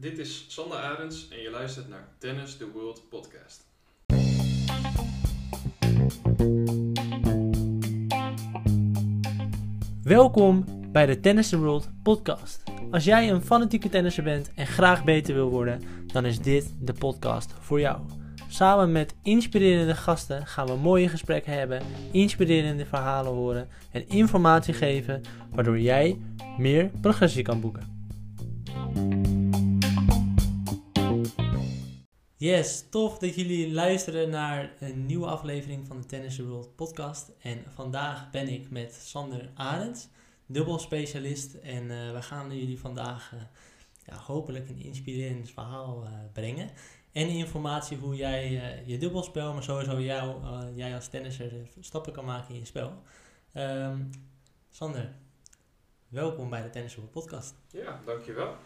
Dit is Sander Arends en je luistert naar Tennis the World podcast. Welkom bij de Tennis the World podcast. Als jij een fanatieke tennisser bent en graag beter wil worden, dan is dit de podcast voor jou. Samen met inspirerende gasten gaan we mooie gesprekken hebben, inspirerende verhalen horen en informatie geven, waardoor jij meer progressie kan boeken. Yes, tof dat jullie luisteren naar een nieuwe aflevering van de Tennis World podcast. En vandaag ben ik met Sander Arends, dubbelspecialist. En uh, we gaan jullie vandaag uh, ja, hopelijk een inspirerend verhaal uh, brengen. En informatie hoe jij je dubbelspel, maar sowieso jou, jij als tennisser stappen kan maken in je spel. Um, Sander, welkom bij de Tennis World podcast. Ja, dankjewel.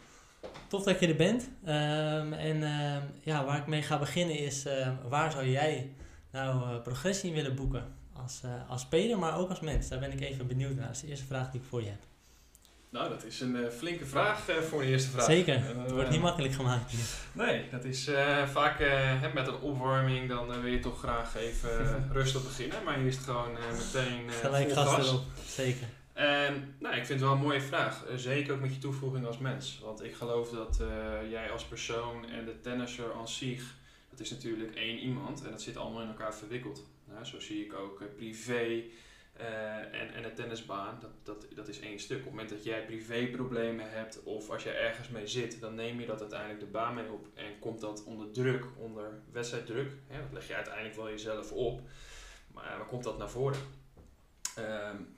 Tof dat je er bent. Um, en uh, ja, waar ik mee ga beginnen is, uh, waar zou jij nou uh, progressie in willen boeken? Als, eh, als speler, maar ook als mens. Daar ben ik even benieuwd naar. Dat is de eerste vraag die ik voor je heb. Nou, dat is een flinke vraag voor de eerste vraag. Zeker, het wordt niet makkelijk gemaakt hier. Nee, dat is vaak met een opwarming, dan wil je toch graag even rustig beginnen. Maar hier is het gewoon meteen Gelijk gas erop, zeker. En nou, ik vind het wel een mooie vraag. Zeker ook met je toevoeging als mens. Want ik geloof dat uh, jij als persoon en de tennisser aan zich, dat is natuurlijk één iemand en dat zit allemaal in elkaar verwikkeld. Zo zie ik ook uh, privé en, en de tennisbaan, dat, dat, dat is één stuk. Op het moment dat jij privéproblemen hebt of als je ergens mee zit, dan neem je dat uiteindelijk de baan mee op en komt dat onder druk, onder wedstrijddruk. Dat leg je uiteindelijk wel jezelf op. Maar waar komt dat naar voren? Um.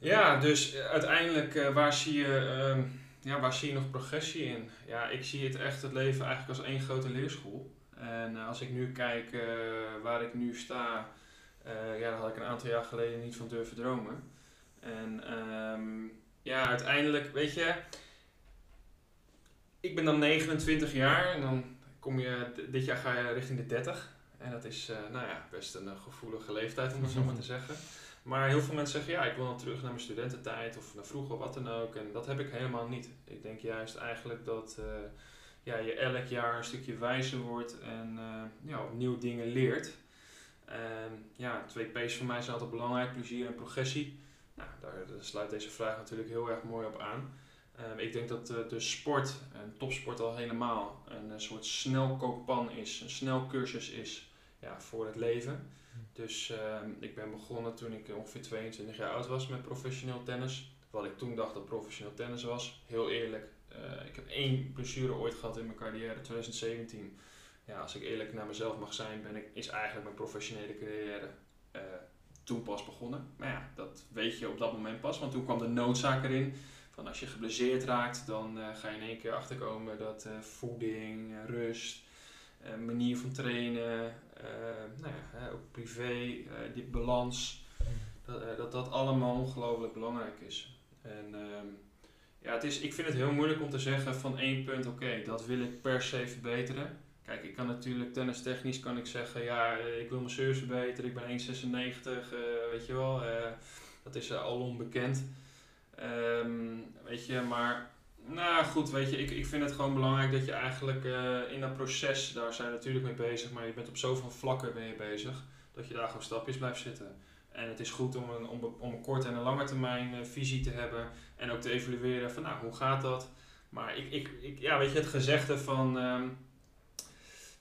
Ja, dus uiteindelijk, uh, waar, zie je, uh, ja, waar zie je nog progressie in? Ja, ik zie het echt het leven eigenlijk als één grote leerschool. En uh, als ik nu kijk waar ik nu sta, ja, daar had ik een aantal jaar geleden niet van durven dromen. En um, ja, uiteindelijk, weet je, ik ben dan 29 jaar en dan kom je, dit jaar ga je richting de 30. En dat is, nou ja, best een gevoelige leeftijd om het zo maar te zeggen. Maar heel veel mensen zeggen, ja, ik wil dan terug naar mijn studententijd of naar vroeger, wat dan ook. En dat heb ik helemaal niet. Ik denk juist eigenlijk dat uh, ja, je elk jaar een stukje wijzer wordt en uh, ja, opnieuw dingen leert. En ja, twee P's voor mij zijn altijd belangrijk, plezier en progressie. Nou, daar, sluit deze vraag natuurlijk heel erg mooi op aan. Um, ik denk dat uh, de sport, en topsport al helemaal, een, een soort snelkookpan is, een snelcursus is ja, voor het leven. Dus uh, ik ben begonnen toen ik ongeveer 22 jaar oud was met professioneel tennis. Wat ik toen dacht dat professioneel tennis was. Heel eerlijk, uh, ik heb één blessure ooit gehad in mijn carrière, 2017. Ja, als ik eerlijk naar mezelf mag zijn, ben ik, is eigenlijk mijn professionele carrière uh, toen pas begonnen. Maar ja, dat weet je op dat moment pas, want toen kwam de noodzaak erin. Van als je geblesseerd raakt, dan ga je in één keer achterkomen dat voeding, rust, manier van trainen, nou ja, ook privé, uh, die balans, dat, uh, dat dat allemaal ongelooflijk belangrijk is. En ehm, ja, het is, ik vind het heel moeilijk om te zeggen van één punt, oké, dat wil ik per se verbeteren. Kijk, ik kan natuurlijk tennistechnisch kan ik zeggen, ja, ik wil mijn service verbeteren, ik ben 1,96, weet je wel, dat is al onbekend. Um, weet je, maar nou goed, weet je, ik, ik vind het gewoon belangrijk dat je eigenlijk uh, in dat proces, daar zijn we natuurlijk mee bezig, maar je bent op zoveel vlakken ben je bezig, dat je daar gewoon stapjes blijft zitten. En het is goed om een, om, om een korte en een lange termijn uh, visie te hebben en ook te evalueren van nou, hoe gaat dat? Maar ik, ik, ik ja, weet je, het gezegde van um,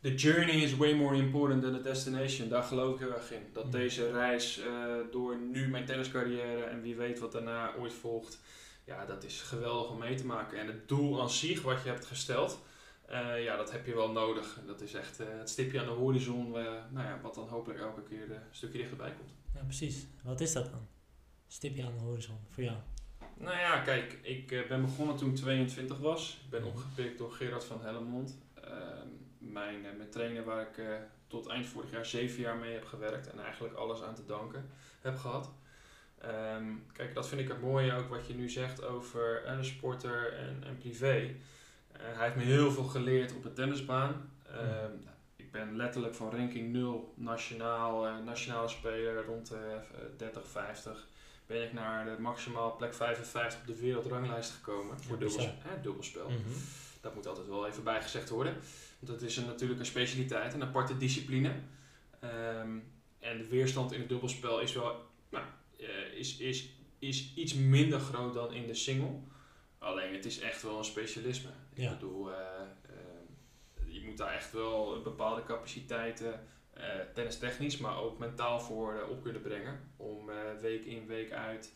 the journey is way more important than the destination, daar geloof ik heel erg in. Dat deze reis uh, door nu mijn tenniscarrière en wie weet wat daarna ooit volgt, ja, dat is geweldig om mee te maken. En het doel aan zich wat je hebt gesteld, uh, ja, dat heb je wel nodig. Dat is echt uh, het stipje aan de horizon, uh, nou ja, wat dan hopelijk elke keer een stukje dichterbij komt. Ja, precies. Wat is dat dan? Stipje aan de horizon voor jou? Nou ja, kijk, ik ben begonnen toen ik 22 was. Ik ben opgepikt door Gerard van Hellemond. Ehm, mijn, mijn trainer waar ik tot eind vorig jaar zeven jaar mee heb gewerkt en eigenlijk alles aan te danken heb gehad. Um, kijk, dat vind ik het mooie ook wat je nu zegt over uh, de sporter en, en privé. Uh, hij heeft me heel veel geleerd op de tennisbaan. Um, ik ben letterlijk van ranking 0 nationaal, uh, nationale speler rond de 30, 50. Ben ik naar de maximaal plek 55 op de wereldranglijst gekomen voor dubbels, hè, dubbelspel. Mm -hmm. Dat moet altijd wel even bijgezegd worden. Want dat is een, natuurlijk een specialiteit, een aparte discipline. Ehm, en de weerstand in het dubbelspel is wel nou, uh, is, is, is iets minder groot dan in de single. Alleen het is echt wel een specialisme. Ik bedoel, uh, uh, je moet daar echt wel bepaalde capaciteiten, tennistechnisch, maar ook mentaal voor op kunnen brengen. Om week in, week uit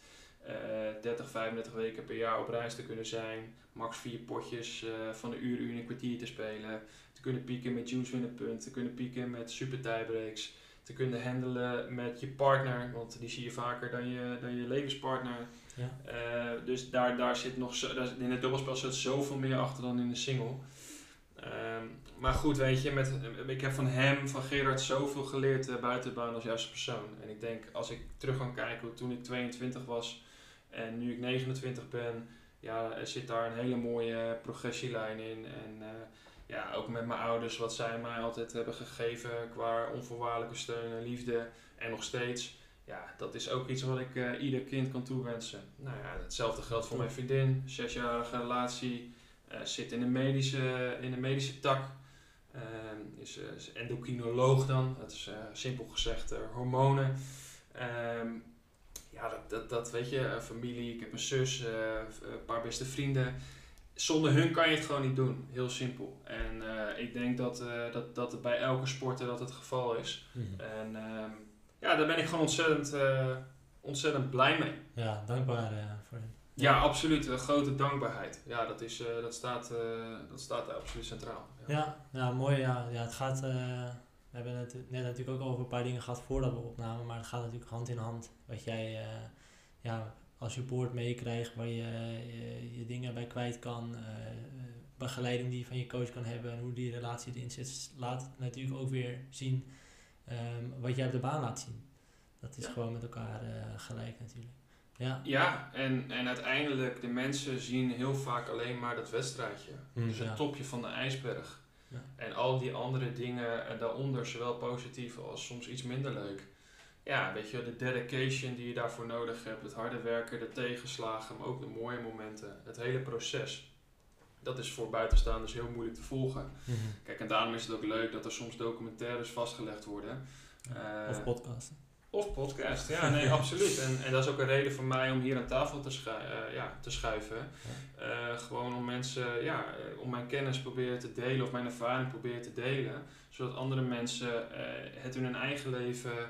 30, 35 weken per jaar op reis te kunnen zijn. Max vier potjes van een uur, uur en een kwartier te spelen. Te kunnen pieken met juice punten, te kunnen pieken met super tiebreaks te kunnen handelen met je partner, want die zie je vaker dan je, dan je levenspartner. Ja. Uh, dus daar, daar zit nog zo, daar, in het dubbelspel zit zoveel meer achter dan in de single. Uh, maar goed, weet je, met, ik heb van hem, van Gerard, zoveel geleerd uh, buiten de baan als juiste persoon. En ik denk, als ik terug ga kijken toen ik 22 was en nu ik 29 ben, ja, er zit daar een hele mooie progressielijn in. En uh, ja, ook met mijn ouders, wat zij mij altijd hebben gegeven qua onvoorwaardelijke steun en liefde. En nog steeds, ja, dat is ook iets wat ik uh, ieder kind kan toewensen. Nou ja, hetzelfde geldt voor mijn vriendin, zesjarige relatie, uh, zit in de medische, in de medische tak. Uh, is, is, endocrinoloog dan, dat is simpel gezegd hormonen. Ehm, ja, dat, dat, dat weet je, familie, ik heb een zus, een paar beste vrienden zonder hun kan je het gewoon niet doen. Heel simpel. En uh, ik denk dat, uh, dat, dat het bij elke sporter dat het geval is. Mm. En uh, ja, daar ben ik gewoon ontzettend, uh, ontzettend blij mee. Ja, dankbaar voor hem. Ja, ja, absoluut. Een grote dankbaarheid. Ja, dat, is, dat, staat, dat staat absoluut centraal. Ja, ja, ja mooi. Ja. Ja, het gaat... we hebben het net natuurlijk ook over een paar dingen gehad voordat we opnamen. Maar het gaat natuurlijk hand in hand. Wat jij... ja, als support meekrijgt waar je, je, je dingen bij kwijt kan. Uh, begeleiding die je van je coach kan hebben en hoe die relatie erin zit, laat natuurlijk ook weer zien um, wat jij op de baan laat zien. Dat is gewoon met elkaar uh, gelijk natuurlijk. Ja, ja en, en uiteindelijk, de mensen zien heel vaak alleen maar dat wedstrijdje. Mm, dus het topje van de ijsberg. Ja. En al die andere dingen daaronder, zowel positief als soms iets minder leuk ja, weet je, de dedication die je daarvoor nodig hebt, het harde werken, de tegenslagen, maar ook de mooie momenten, het hele proces. Dat is voor buitenstaanders heel moeilijk te volgen. Mhm. Kijk, en daarom is het ook leuk dat er soms documentaires vastgelegd worden. Uh, of podcasten. Of podcast, ja, nee, absoluut. En, en dat is ook een reden voor mij om hier aan tafel te, uh, ja, te schuiven. Uh, gewoon om mensen, ja, om mijn kennis proberen te delen of mijn ervaring proberen te delen. Zodat andere mensen het in hun eigen leven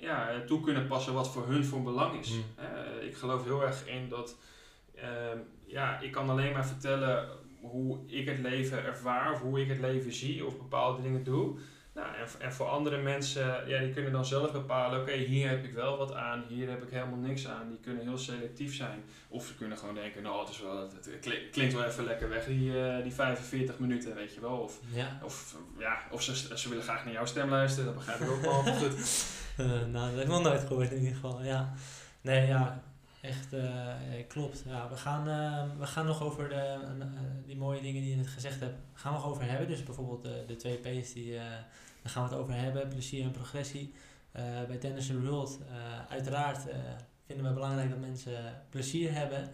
ja, toe kunnen passen wat voor hun van belang is. Uh, ik geloof heel erg in dat uh, ja, ik kan alleen maar vertellen hoe ik het leven ervaar of hoe ik het leven zie of bepaalde dingen doe. Nou, en, en voor andere mensen, ja, die kunnen dan zelf bepalen, oké, hier heb ik wel wat aan, hier heb ik helemaal niks aan. Die kunnen heel selectief zijn. Of ze kunnen gewoon denken, nou, het, is wel, het klinkt wel even lekker weg, die, uh, die 45 minuten, weet je wel. Of, ja. of, ja, of ze, ze willen graag naar jouw stem luisteren, dat begrijp ik ook wel. goed. Uh, nou, dat heb ik nog nooit gehoord in ieder geval. Ja. Nee, ja, echt uh, klopt. Ja, we, gaan, uh, we gaan nog over de, die mooie dingen die je net gezegd hebt, gaan we nog over hebben. Dus bijvoorbeeld de, de twee P's, die, daar gaan we het over hebben. Plezier en progressie. bij Tennis World, uiteraard vinden we belangrijk dat mensen plezier hebben.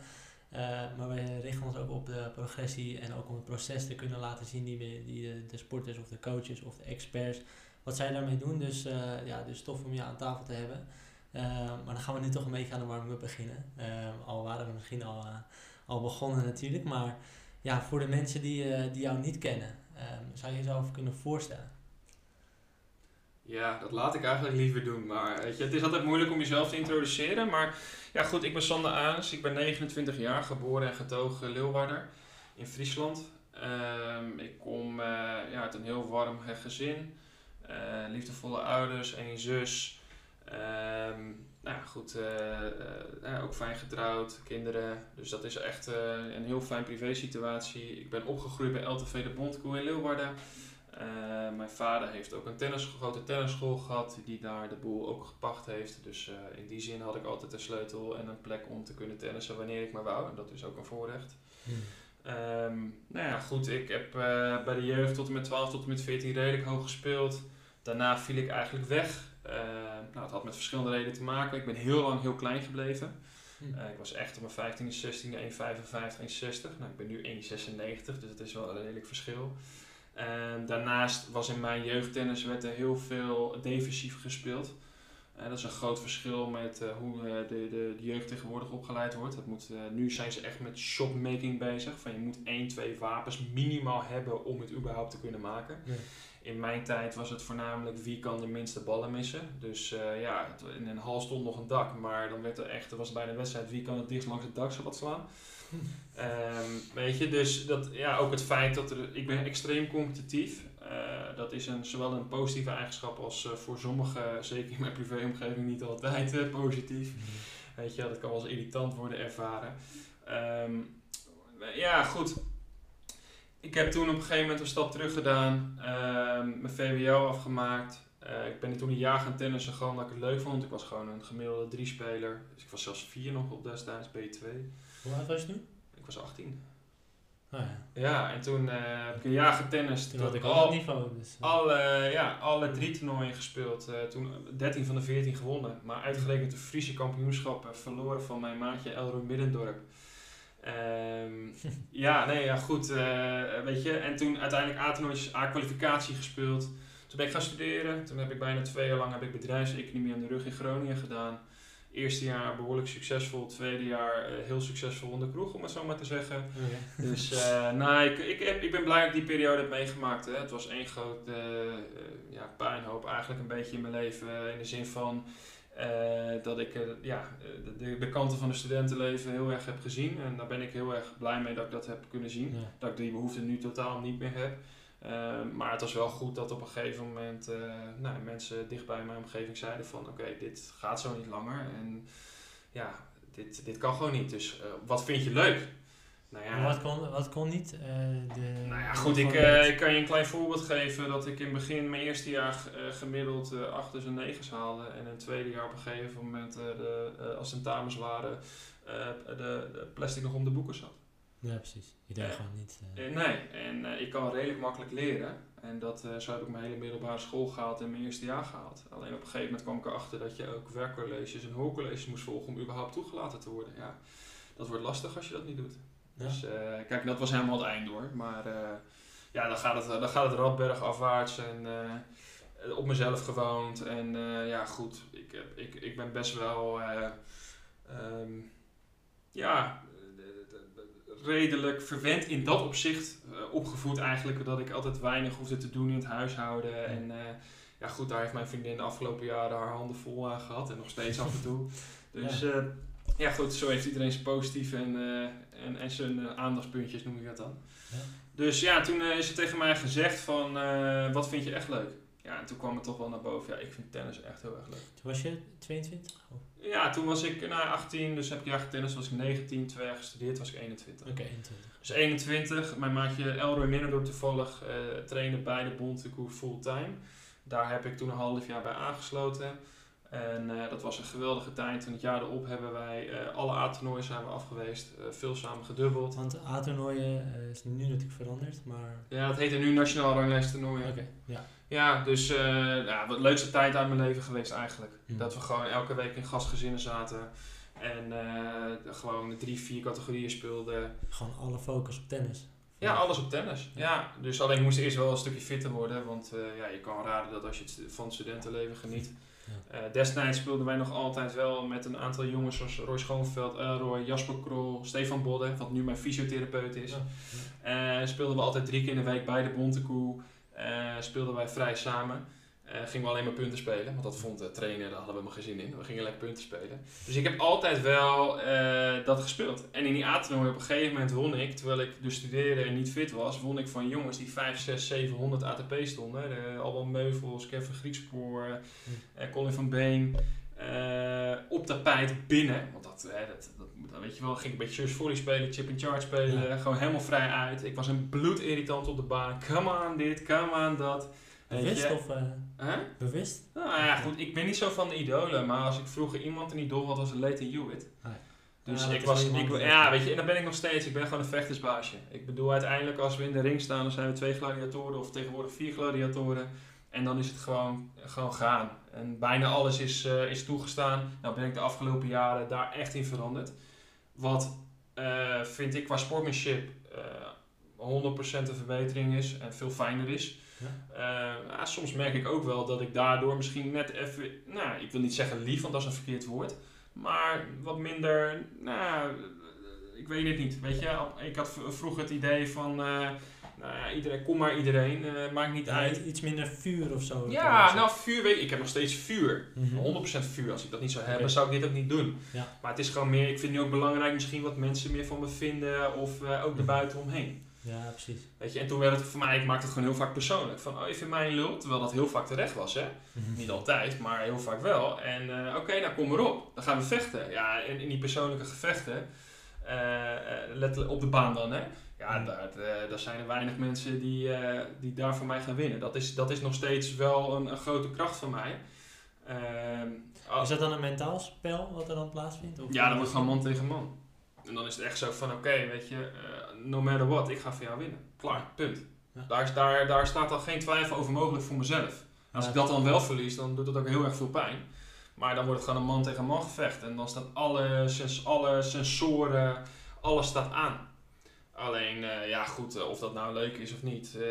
maar wij richten ons ook op de progressie en ook om het proces te kunnen laten zien die, die de, sporters of de coaches of de experts wat zij daarmee doen. Dus ja, dus tof om je aan tafel te hebben. Maar dan gaan we nu toch een beetje aan de warming-up beginnen. Al waren we misschien al, al begonnen natuurlijk. Maar ja, voor de mensen die, die jou niet kennen, zou je jezelf kunnen voorstellen? Ja, dat laat ik eigenlijk liever doen. Maar weet je, het is altijd moeilijk om jezelf te introduceren. Maar ja, goed, ik ben Sander Aans. Ik ben 29 jaar, geboren en getogen Leeuwarder in Friesland. Um, ik kom uh, ja, uit een heel warm gezin. Uh, liefdevolle ouders, één zus. Um, nou goed, uh, ook fijn getrouwd, kinderen. Dus dat is echt een heel fijn privé situatie. Ik ben opgegroeid bij LTV de Bondkoe in Leeuwarden. Mijn vader heeft ook een tennis, grote tennisschool gehad, die daar de boel ook gepacht heeft. Dus in die zin had ik altijd een sleutel en een plek om te kunnen tennissen wanneer ik maar wou. En dat is ook een voorrecht. Hmm. Um, nou ja, goed, ik heb bij de jeugd tot en met 12 tot en met 14 redelijk hoog gespeeld. Daarna viel ik eigenlijk weg. Nou, het had met verschillende redenen te maken. Ik ben heel lang heel klein gebleven. Hm. Eh, ik was echt op mijn 15e, 16e 1,55, 1,60. Nou, ik ben nu 1,96, dus dat is wel een redelijk verschil. En daarnaast was in mijn jeugdtennis werd er heel veel defensief gespeeld. Eh, dat is een groot verschil met eh, hoe eh, de, de, de jeugd tegenwoordig opgeleid wordt. Dat moet, eh, nu zijn ze echt met shotmaking bezig. Van je moet 1, 2 wapens minimaal hebben om het überhaupt te kunnen maken. Ja. In mijn tijd was het voornamelijk wie kan de minste ballen missen. Dus ja, in een hal stond nog een dak, maar dan werd er echt, er was bijna een wedstrijd wie kan het dichtst langs het dak zo wat slaan. Ehm, weet je, dus dat, ja, ook het feit dat er, ik ben extreem competitief. Eh, dat is een, zowel een positieve eigenschap als eh, voor sommigen, zeker in mijn privéomgeving, niet altijd eh, positief. Weet je, dat kan wel eens irritant worden ervaren. Ehm, ja, goed. Ik heb toen op een gegeven moment een stap terug gedaan. ehm, mijn VWO afgemaakt. Eh, ik ben toen een jaar gaan tennissen, gewoon dat ik het leuk vond. Ik was gewoon een gemiddelde drie-speler. Dus ik was zelfs vier nog op destijds, B2. Hoe oud was je nu? Ik was 18. Oh ja, Ja, en toen eh, heb ik een jaar getennist. toen had ik Al- het niveau. Dus, eh, alle, ja, alle drie toernooien gespeeld. Eh, toen 13 van de 14 gewonnen. Maar uitgerekend de Friese kampioenschappen verloren van mijn maatje Elroy Middendorp. Ehm, ja, nee, ja, goed. weet je, en toen uiteindelijk A-toernooitjes, A-kwalificatie gespeeld. Toen ben ik gaan studeren. Toen heb ik bijna twee jaar lang heb ik bedrijfseconomie aan de rug in Groningen gedaan. Eerste jaar behoorlijk succesvol. Tweede jaar eh, heel succesvol in de kroeg, om het zo maar te zeggen. Dus nou, ik, ik, heb, ik ben blij dat ik die periode heb meegemaakt. Hè. Het was één grote eh, ja, puinhoop eigenlijk een beetje in mijn leven. in de zin van dat ik ja, de, de kanten van het studentenleven heel erg heb gezien. En daar ben ik heel erg blij mee dat ik dat heb kunnen zien. Ja. Dat ik die behoefte nu totaal niet meer heb. Eh, maar het was wel goed dat op een gegeven moment eh, nou, mensen dicht bij mijn omgeving zeiden van oké, dit gaat zo niet langer. En ja, dit, dit kan gewoon niet. Dus eh, wat vind je leuk? Nou ja, wat kon, wat kon niet? Eh, de, nou ja, goed, ik, ik kan je een klein voorbeeld geven dat ik in het begin mijn eerste jaar gemiddeld eh achters en negens haalde. En in het tweede jaar op een gegeven moment, de, als tentamens waren, de, de plastic nog om de boeken zat. Ja, precies. Je deed Ja. gewoon niet... eh, Eh, nee, en eh, ik kan redelijk makkelijk leren. En dat eh, zo heb ik mijn hele middelbare school gehaald en mijn eerste jaar gehaald. Alleen op een gegeven moment kwam ik erachter dat je ook werkcolleges en hoorcolleges moest volgen om überhaupt toegelaten te worden. Ja, dat wordt lastig als je dat niet doet. ja. Dus eh, kijk, dat was helemaal het eind hoor. Maar eh, ja, dan gaat, het, dan gaat het radberg afwaarts en eh, op mezelf gewoond. En eh, ja, goed, ik, heb, ik, ik ben best wel eh, ehm, ja, eh, redelijk verwend in dat opzicht eh, opgevoed eigenlijk. Dat ik altijd weinig hoefde te doen in het huishouden. En eh, ja, goed, daar heeft mijn vriendin de afgelopen jaren haar handen vol aan gehad. En nog steeds af en toe. Dus Ja. ja, ja goed, zo heeft iedereen zijn positieve en, eh, en, en zijn eh, aandachtspuntjes, noem ik dat dan. Ja. Dus ja, toen eh, is er tegen mij gezegd van, eh, wat vind je echt leuk? Ja, en toen kwam het toch wel naar boven. Ja, ik vind tennis echt heel erg leuk. Toen was je 22? Of- Ja, toen was ik na 18, dus heb ik jaar getennis, was ik 19, twee jaar gestudeerd, was ik 21. Oké, 21. Dus 21, mijn maatje Elroy Minnendorp toevallig eh trainde bij de Bontekoe fulltime. Daar heb ik toen een half jaar bij aangesloten. En eh, dat was een geweldige tijd. En het jaar erop hebben wij eh, alle A-toernooien zijn we afgeweest. eh, veel samen gedubbeld. Want A-toernooien is nu natuurlijk veranderd, maar... Ja, dat heette nu Nationaal Ranglijsttoernooien. Oké, ja. Ja, dus ja, wat leukste tijd uit mijn leven geweest eigenlijk. Mm. Dat we gewoon elke week in gastgezinnen zaten. En gewoon drie, vier categorieën speelden. Gewoon alle focus op tennis. Ja, alles op tennis. Ja, dus alleen ik moest eerst wel een stukje fitter worden. Want ja, je kan raden dat als je het van het studentenleven geniet. Ja. Eh, destijds speelden wij nog altijd wel met een aantal jongens zoals Roy Schoonveld, Elroy, Jasper Krol, Stefan Bodde, wat nu mijn fysiotherapeut is. Ja, Eh, speelden we altijd drie keer in de week bij de Bontekoe. Eh speelden wij vrij samen. Eh, gingen we alleen maar punten spelen, want dat vond de trainer, daar hadden we maar geen zin in. We gingen lekker punten spelen. Dus ik heb altijd wel eh, dat gespeeld. En in die A-toernooi op een gegeven moment won ik, terwijl ik dus studeerde en niet fit was, won ik van jongens die 5, 6, 700 ATP stonden. De Alban Meuvels, Kevin Griekspoor, eh, Colin van Been. op tapijt binnen, want dat, dat, dat, dat weet je wel, ging een beetje surf volley spelen, chip and charge spelen, gewoon helemaal vrij uit. Ik was een bloedirritant op de baan. Come on dit, come on dat. Bewust of... Huh? bewust? Nou ja, goed, ik ben niet zo van de idolen, maar als ik vroeger iemand een idool had, was het Leighton Hewitt. Ah, ja. Dus Ja, dat ik was, ik, ja, weet je, en dan ben ik nog steeds. Ik ben gewoon een vechtersbaasje. Ik bedoel, uiteindelijk als we in de ring staan, dan zijn we twee gladiatoren of tegenwoordig vier gladiatoren. En dan is het gewoon, gewoon gaan. En bijna alles is, eh, is toegestaan. Nou ben ik de afgelopen jaren daar echt in veranderd. Wat eh, vind ik qua sportmanship uh, 100% een verbetering is en veel fijner is. Ja. Uh, soms merk ik ook wel dat ik daardoor misschien net even, nou, ik wil niet zeggen lief, want dat is een verkeerd woord. Maar wat minder, nou, ik weet het niet. Weet je, ik had vroeger het idee van, uh, nou ja, iedereen, kom maar iedereen, uh, maakt niet uit. Iets minder vuur of zo. Ja, nou vuur weet ik, ik heb nog steeds vuur. Mm -hmm. 100% vuur. Als ik dat niet zou hebben, okay. zou ik dit ook niet doen. Ja. Maar het is gewoon meer, ik vind het nu ook belangrijk misschien wat mensen meer van me vinden of uh, ook de buitenomheen. Ja, precies. Weet je, en toen werd het voor mij, ik maakte het gewoon heel vaak persoonlijk. Van, oh, je vindt mij een lul. Terwijl dat heel vaak terecht was, hè. -hmm. Niet altijd, maar heel vaak wel. En uh, oké, okay, nou kom maar op. Dan gaan we vechten. Ja, en in die persoonlijke gevechten, uh, let op de baan dan, hè. Ja, Mhm. daar, daar zijn er weinig mensen die, uh, die daar voor mij gaan winnen. Dat is, dat is nog steeds wel een, een grote kracht van mij. Uh, Is dat dan een mentaal spel wat er dan plaatsvindt? Of ja, dan wordt gewoon man tegen man. En dan is het echt zo van, oké, okay, weet je, uh, no matter what, ik ga voor jou winnen. Klaar, punt. Ja. Daar, is, daar, daar staat al geen twijfel over mogelijk voor mezelf. Als ik dat dan wel verlies, dan doet het ook heel erg veel pijn. Maar dan wordt het gewoon een man tegen man gevecht. En dan staan alle, sens alle sensoren, alles staat aan. Alleen, uh, ja goed, uh, of dat nou leuk is of niet. Uh,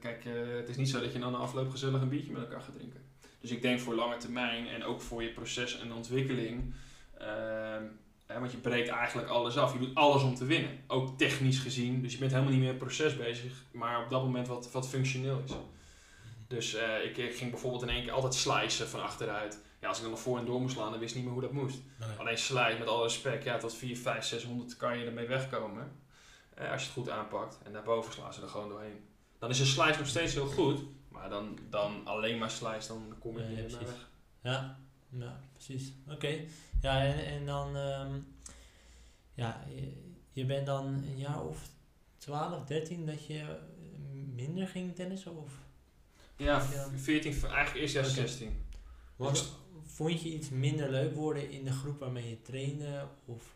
kijk, het is niet zo dat je dan na afloop gezellig een biertje met elkaar gaat drinken. Dus ik denk voor lange termijn en ook voor je proces en ontwikkeling. Want je breekt eigenlijk alles af. Je doet alles om te winnen. Ook technisch gezien. Dus je bent helemaal niet meer proces bezig. Maar op dat moment wat, wat functioneel is. Dus ik, ik, ging bijvoorbeeld in één keer altijd slicen van achteruit. Ja, als ik dan nog voor en door moest slaan, dan wist ik niet meer hoe dat moest. Nee. Alleen slice, met alle respect, ja, tot 4, 5, 600 kan je ermee wegkomen. Eh, als je het goed aanpakt. En daarboven slaan ze er gewoon doorheen. Dan is een slice nog steeds heel goed. Maar dan, dan alleen maar slice, dan kom je niet meer weg. Ja, ja precies. Oké. Ja, en, en dan... ehm, ja, je, je bent dan een jaar of 12, 13 dat je eh, minder ging tennissen? Of Ja, Ja. 14, eigenlijk eerst Oké. 16. wat, vond je iets minder leuk worden in de groep waarmee je trainde? Of,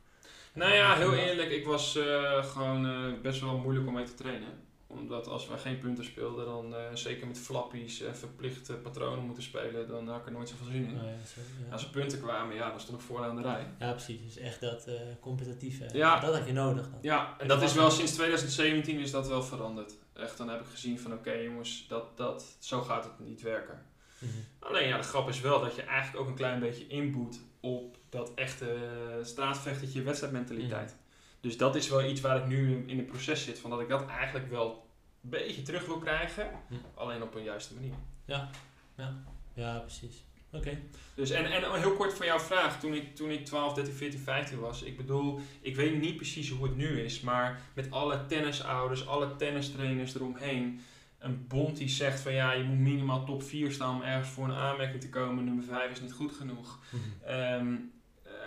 Nou ja, heel eerlijk, ik was eh, gewoon eh, best wel moeilijk om mee te trainen. Omdat als we geen punten speelden, dan eh, zeker met flappies en verplichte patronen moeten spelen, dan had ik er nooit zoveel zin in. Ja, zo, ja. Als er punten kwamen, ja, dan stond ik vooraan de rij. Ja, precies. Dus echt dat eh, competitieve. Ja. Dat had je nodig dan. Ja, en dat is wel sinds 2017 is dat wel veranderd. Echt, dan heb ik gezien van oké jongens, dat, dat, zo gaat het niet werken. Mhm. Alleen ja, de grap is wel dat je eigenlijk ook een klein beetje inboet op dat echte straatvechtertje wedstrijdmentaliteit. Dus dat is wel iets waar ik nu in het proces zit, van dat ik dat eigenlijk wel een beetje terug wil krijgen, Hm. alleen op een juiste manier. Ja, precies. Oké. Dus en, en heel kort voor jouw vraag, toen ik, toen ik 12, 13, 14, 15 was, ik bedoel, ik weet niet precies hoe het nu is, maar met alle tennisouders, alle tennistrainers eromheen, een bond die zegt van ja, je moet minimaal top 4 staan om ergens voor een aanmerking te komen, nummer 5 is niet goed genoeg. Eh,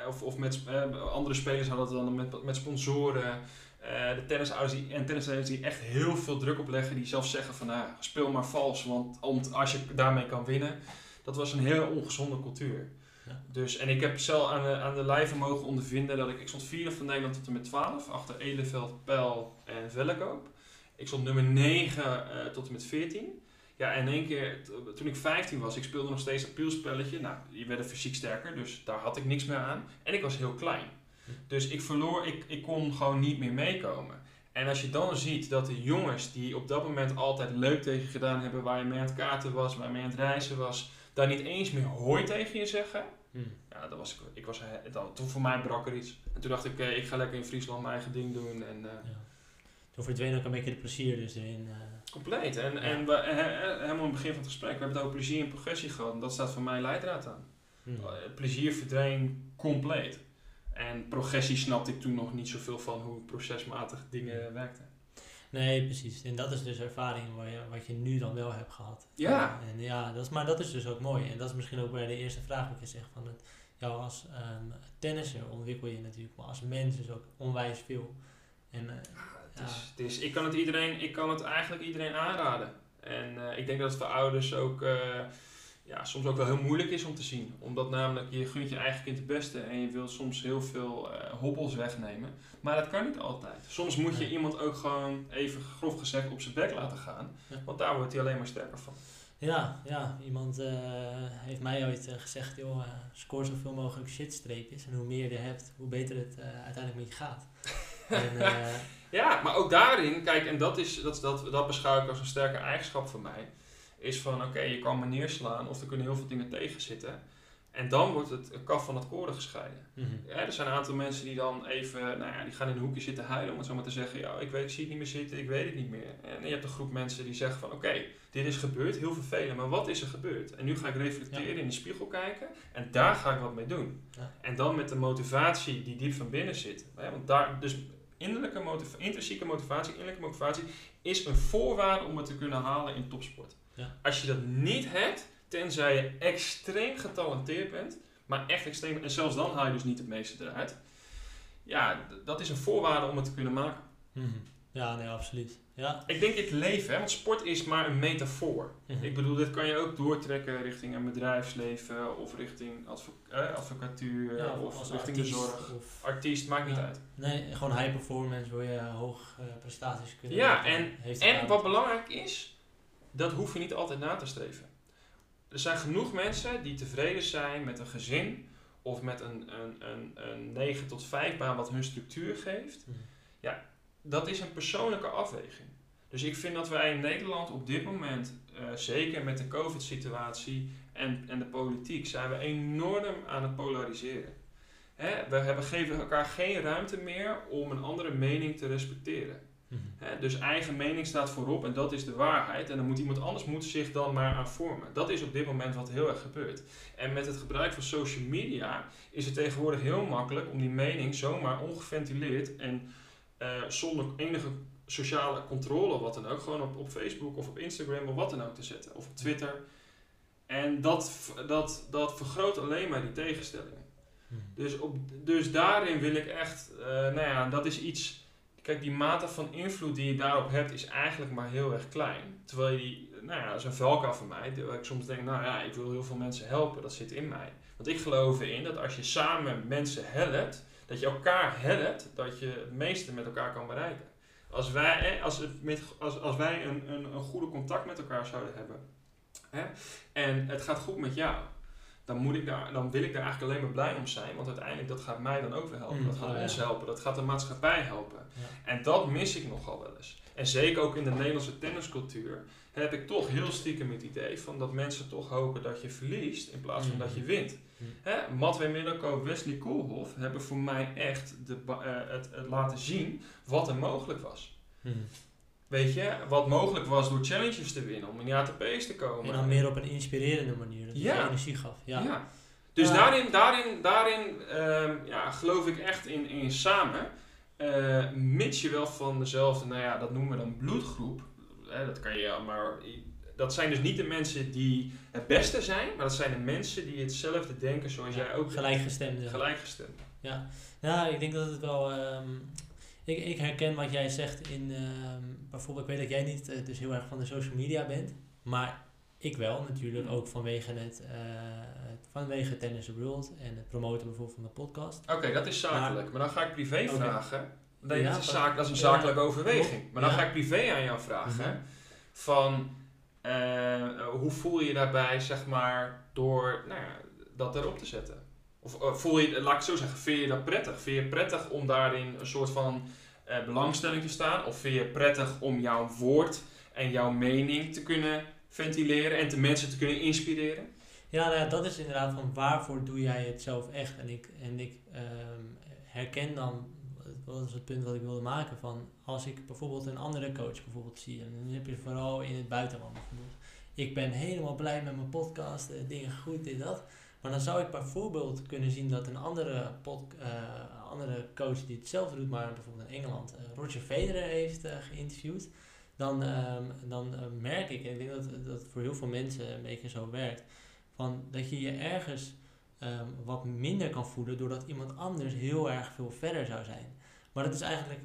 of of met, eh, andere spelers hadden het dan met, met sponsoren. Eh, de tennisouders die, en tennistrainers die echt heel veel druk opleggen, die zelf zeggen van nou, speel maar vals, want om, als je daarmee kan winnen. Dat was een heel ongezonde cultuur. Ja. Dus, en ik heb zelf aan de, aan de lijve mogen ondervinden dat ik, ik stond vierde van Nederland tot en met 12, achter Eleveld, Pijl en Vellekoop. Ik stond nummer 9 eh, tot en met 14. Ja, en in één keer, toen ik 15 was, ik speelde nog steeds dat pielspelletje. Nou, je werd fysiek sterker, dus daar had ik niks meer aan. En ik was heel klein. Dus ik verloor, ik, ik kon gewoon niet meer meekomen. En als je dan ziet dat de jongens die op dat moment altijd leuk tegen je gedaan hebben, waar je mee aan het kaarten was, waar je mee aan het reizen was, daar niet eens meer hoi tegen je zeggen. Hm. Ja, dat was, ik- ik was, dan, toen voor mij brak er iets. En toen dacht ik, eh, ik ga lekker in Friesland mijn eigen ding doen. En, eh, Ja. Toen verdween ook een beetje de plezier dus erin. eh. Compleet. En, en we, he- he- helemaal in het begin van het gesprek, we hebben het over plezier en progressie gehad. En dat staat voor mij leidraad aan. Hm. Eh, plezier verdween compleet. En progressie snapte ik toen nog niet zoveel van hoe procesmatig dingen werkten. Nee, precies. En dat is dus ervaring waar je, wat je nu dan wel hebt gehad. Ja. En, en ja, dat is, maar dat is dus ook mooi. En dat is misschien ook bij de eerste vraag wat je zegt. Van het, jou als ehm tennisser ontwikkel je natuurlijk, maar als mens dus ook onwijs veel. En eh, Het Ja. is, het is, ik, kan het iedereen, ik kan het eigenlijk iedereen aanraden. En eh, ik denk dat het voor ouders ook eh, ja, soms ook wel heel moeilijk is om te zien. Omdat namelijk je gunt je eigen kind het beste en je wil soms heel veel eh, hobbels wegnemen. Maar dat kan niet altijd. Soms moet je iemand ook gewoon even grof gezegd op zijn bek laten gaan. Want daar wordt hij alleen maar sterker van. Ja, ja, iemand uh, heeft mij ooit uh, gezegd, joh, uh, score zoveel mogelijk shitstreepjes. En hoe meer je hebt, hoe beter het uiteindelijk met je gaat. En, ja, maar ook daarin, kijk, en dat, is, dat, dat, dat beschouw ik als een sterke eigenschap van mij. Is van, oké, je kan me neerslaan of er kunnen heel veel dingen tegen zitten. En dan wordt het kaf van het koren gescheiden. Mhm. ja, er zijn een aantal mensen die dan even, nou ja, die gaan in een hoekje zitten huilen om het zo maar te zeggen. Ja, ik, weet, ik zie het niet meer zitten, ik weet het niet meer. En je hebt een groep mensen die zeggen van, oké, dit is gebeurd, heel vervelend, maar wat is er gebeurd? En nu ga ik reflecteren, in de spiegel kijken en daar ga ik wat mee doen. Ja. En dan met de motivatie die diep van binnen zit. Want daar, dus innerlijke intrinsieke motivatie, innerlijke motivatie is een voorwaarde om het te kunnen halen in topsport. Ja. Als je dat niet hebt, tenzij je extreem getalenteerd bent, maar echt extreem, en zelfs dan haal je dus niet het meeste eruit. Ja, dat is een voorwaarde om het te kunnen maken. Mhm. Ja, nee, absoluut. Ja. Ik denk het leven, hè, want sport is maar een metafoor. Mhm. Ik bedoel, dit kan je ook doortrekken richting een bedrijfsleven of richting advo eh, advocatuur Ja, of richting artiest de zorg. Of, Artiest, maakt niet Ja. uit. nee, gewoon high performance wil je hoog eh, prestaties kunnen Ja, en- En wat belangrijk is, dat hoef je niet altijd na te streven. Er zijn genoeg mensen die tevreden zijn met een gezin of met een, een, een, een 9 tot 5 baan wat hun structuur geeft. Mhm. Dat is een persoonlijke afweging. Dus ik vind dat wij in Nederland op dit moment, eh, zeker met de COVID-situatie en, en de politiek, zijn we enorm aan het polariseren. Hè? We hebben, geven elkaar geen ruimte meer om een andere mening te respecteren. Mhm. Hè, dus eigen mening staat voorop en dat is de waarheid. En dan moet iemand anders moet zich dan maar aan vormen. Dat is op dit moment wat heel erg gebeurt. En met het gebruik van social media is het tegenwoordig heel makkelijk om die mening zomaar ongeventileerd en eh, zonder enige sociale controle wat dan ook, gewoon op, op Facebook of op Instagram of wat dan ook te zetten. Of op Twitter. En dat, dat, dat vergroot alleen maar die tegenstellingen. Mhm. Dus, op, dus daarin wil ik echt, eh, nou ja, dat is iets. Kijk, die mate van invloed die je daarop hebt, is eigenlijk maar heel erg klein. Terwijl je die, nou ja, dat is een valkuil van mij. Waar ik soms denk, nou ja, ik wil heel veel mensen helpen, dat zit in mij. Want ik geloof erin dat als je samen mensen helpt, dat je elkaar helpt, dat je het meeste met elkaar kan bereiken. Als wij, hè, als het met, als, als wij een, een, een goede contact met elkaar zouden hebben, hè, en het gaat goed met jou, dan, moet ik daar, dan wil ik daar eigenlijk alleen maar blij om zijn. Want uiteindelijk, dat gaat mij dan ook weer helpen. Mm, dat gaat oh ja. ons helpen. Dat gaat de maatschappij helpen. Ja. En dat mis ik nogal wel eens. En zeker ook in de Nederlandse tenniscultuur heb ik toch heel stiekem het idee van dat mensen toch hopen dat je verliest in plaats van Mm. dat je wint. Mm. Hè, Matwee Middelkoop, Wesley Koolhof hebben voor mij echt de, eh, het, het laten zien wat er mogelijk was. Mhm. Weet je, wat mogelijk was door challenges te winnen, om in de ATP's te komen. En dan meer op een inspirerende manier, dat Ja. je energie gaf. Ja. Ja. Dus Ja. daarin, daarin, daarin ehm, ja, geloof ik echt in, in samen. Eh, mits je wel van dezelfde, nou ja, dat noemen we dan bloedgroep. Hè, dat kan je, maar dat zijn dus niet de mensen die het beste zijn, maar dat zijn de mensen die hetzelfde denken zoals jij ook denkt. Gelijkgestemde. Gelijkgestemd. Ja, ik denk dat het wel. ehm, ik, ik herken wat jij zegt in. ehm, bijvoorbeeld, ik weet dat jij niet eh, dus heel erg van de social media bent. Maar ik wel natuurlijk, ook vanwege het. eh, het- vanwege Tennis World en het promoten bijvoorbeeld van de podcast. Oké, dat is zakelijk. Maar dan ga ik privé vragen. Nee, Ja, dat, is wat- zaak, dat is een ja, zakelijke overweging. Maar dan ja. ga ik privé aan jou vragen. Mhm. Van, eh, hoe voel je je daarbij, zeg maar, door nou ja, dat erop te zetten? Of eh, voel je, laat ik het zo zeggen, vind je dat prettig? Vind je prettig om daarin een soort van eh, belangstelling te staan? Of vind je prettig om jouw woord en jouw mening te kunnen ventileren en de mensen te kunnen inspireren? Ja, nou ja, dat is inderdaad van waarvoor doe jij het zelf echt? En ik, en ik ehm, herken dan, dat is het punt wat ik wilde maken, van als ik bijvoorbeeld een andere coach bijvoorbeeld zie, en dan heb je vooral in het buitenland bijvoorbeeld. Ik ben helemaal blij met mijn podcast, eh, dingen goed, dit, dat. Maar dan zou ik bijvoorbeeld kunnen zien dat een andere, eh, andere coach die hetzelfde doet, maar bijvoorbeeld in Engeland, eh, Roger Federer heeft eh, geïnterviewd. Dan, ehm, dan merk ik, en ik denk dat dat voor heel veel mensen een beetje zo werkt, van dat je je ergens ehm, wat minder kan voelen doordat iemand anders heel erg veel verder zou zijn. Maar dat is eigenlijk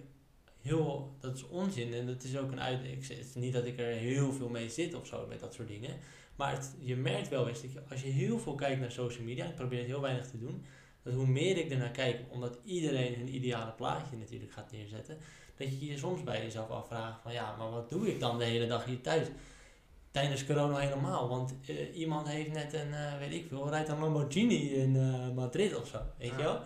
heel, dat is onzin en dat is ook een uit. Het is niet dat ik er heel veel mee zit of zo met dat soort dingen. Maar je merkt wel eens dat je, als je heel veel kijkt naar social media, ik probeer het heel weinig te doen, dat hoe meer ik ernaar kijk, omdat iedereen hun ideale plaatje natuurlijk gaat neerzetten, dat je je soms bij jezelf afvraagt van ja, maar wat doe ik dan de hele dag hier thuis? Tijdens corona helemaal. Want eh, iemand heeft net een, eh, weet ik veel, rijdt een Lamborghini in eh, Madrid of zo, weet Ja. je wel?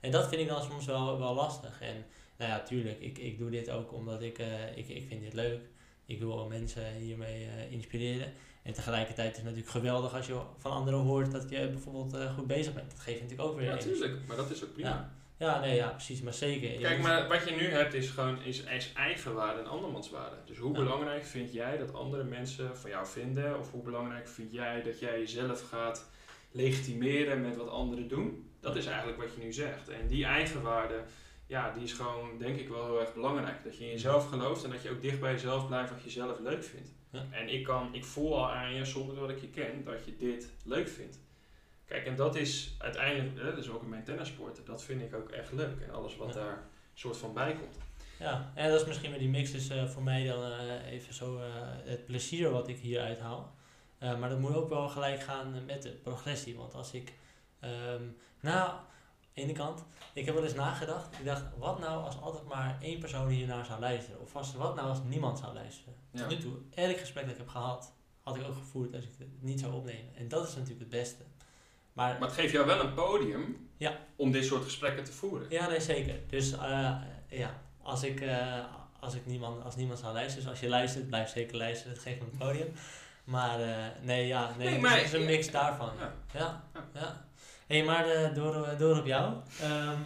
En dat vind ik dan soms wel, wel lastig. En nou ja, tuurlijk, ik, ik doe dit ook omdat ik, ik, ik vind dit leuk. Ik wil mensen hiermee inspireren. En tegelijkertijd is het natuurlijk geweldig als je van anderen hoort dat je bijvoorbeeld goed bezig bent. Dat geeft natuurlijk ook weer Ja, natuurlijk, maar dat is ook prima. Ja. Ja, nee, ja, precies, maar zeker. Je Kijk, maar wat je nu hebt is gewoon is, is eigenwaarde en andermanswaarde. Dus hoe Ja. belangrijk vind jij dat andere mensen van jou vinden? Of hoe belangrijk vind jij dat jij jezelf gaat legitimeren met wat anderen doen? Dat is eigenlijk wat je nu zegt. En die eigenwaarde, ja, die is gewoon denk ik wel heel erg belangrijk. Dat je in jezelf gelooft en dat je ook dicht bij jezelf blijft wat je zelf leuk vindt. Ja. En ik, kan, ik voel al aan je, zonder dat ik je ken, dat je dit leuk vindt. Kijk, en dat is uiteindelijk, hè, dus ook in mijn tennissporten, dat vind ik ook echt leuk. En alles wat Ja. daar soort van bij komt. Ja, en dat is misschien met die mix dus eh, voor mij dan eh, even zo eh, het plezier wat ik hier uithaal. Eh, maar dat moet ook wel gelijk gaan met de progressie. Want als ik, ehm nou, aan de ene kant, ik heb wel eens nagedacht. Ik dacht, wat nou als altijd maar één persoon hiernaar zou luisteren? Of als, wat nou als niemand zou luisteren? Ja. Tot nu toe, elk gesprek dat ik heb gehad, had ik ook gevoerd als ik het niet zou opnemen. En dat is natuurlijk het beste. Maar, Maar het geeft jou wel een podium Ja. om dit soort gesprekken te voeren. Ja, nee, zeker. Dus eh, ja, als ik, eh, als ik niemand, als niemand zou luisteren, dus als je luistert, blijf zeker luisteren, het geeft me een podium. Maar eh, nee, ja, nee, Nee, het is een mix daarvan. Ja. Ja, hey, maar door, door op jou. Ehm,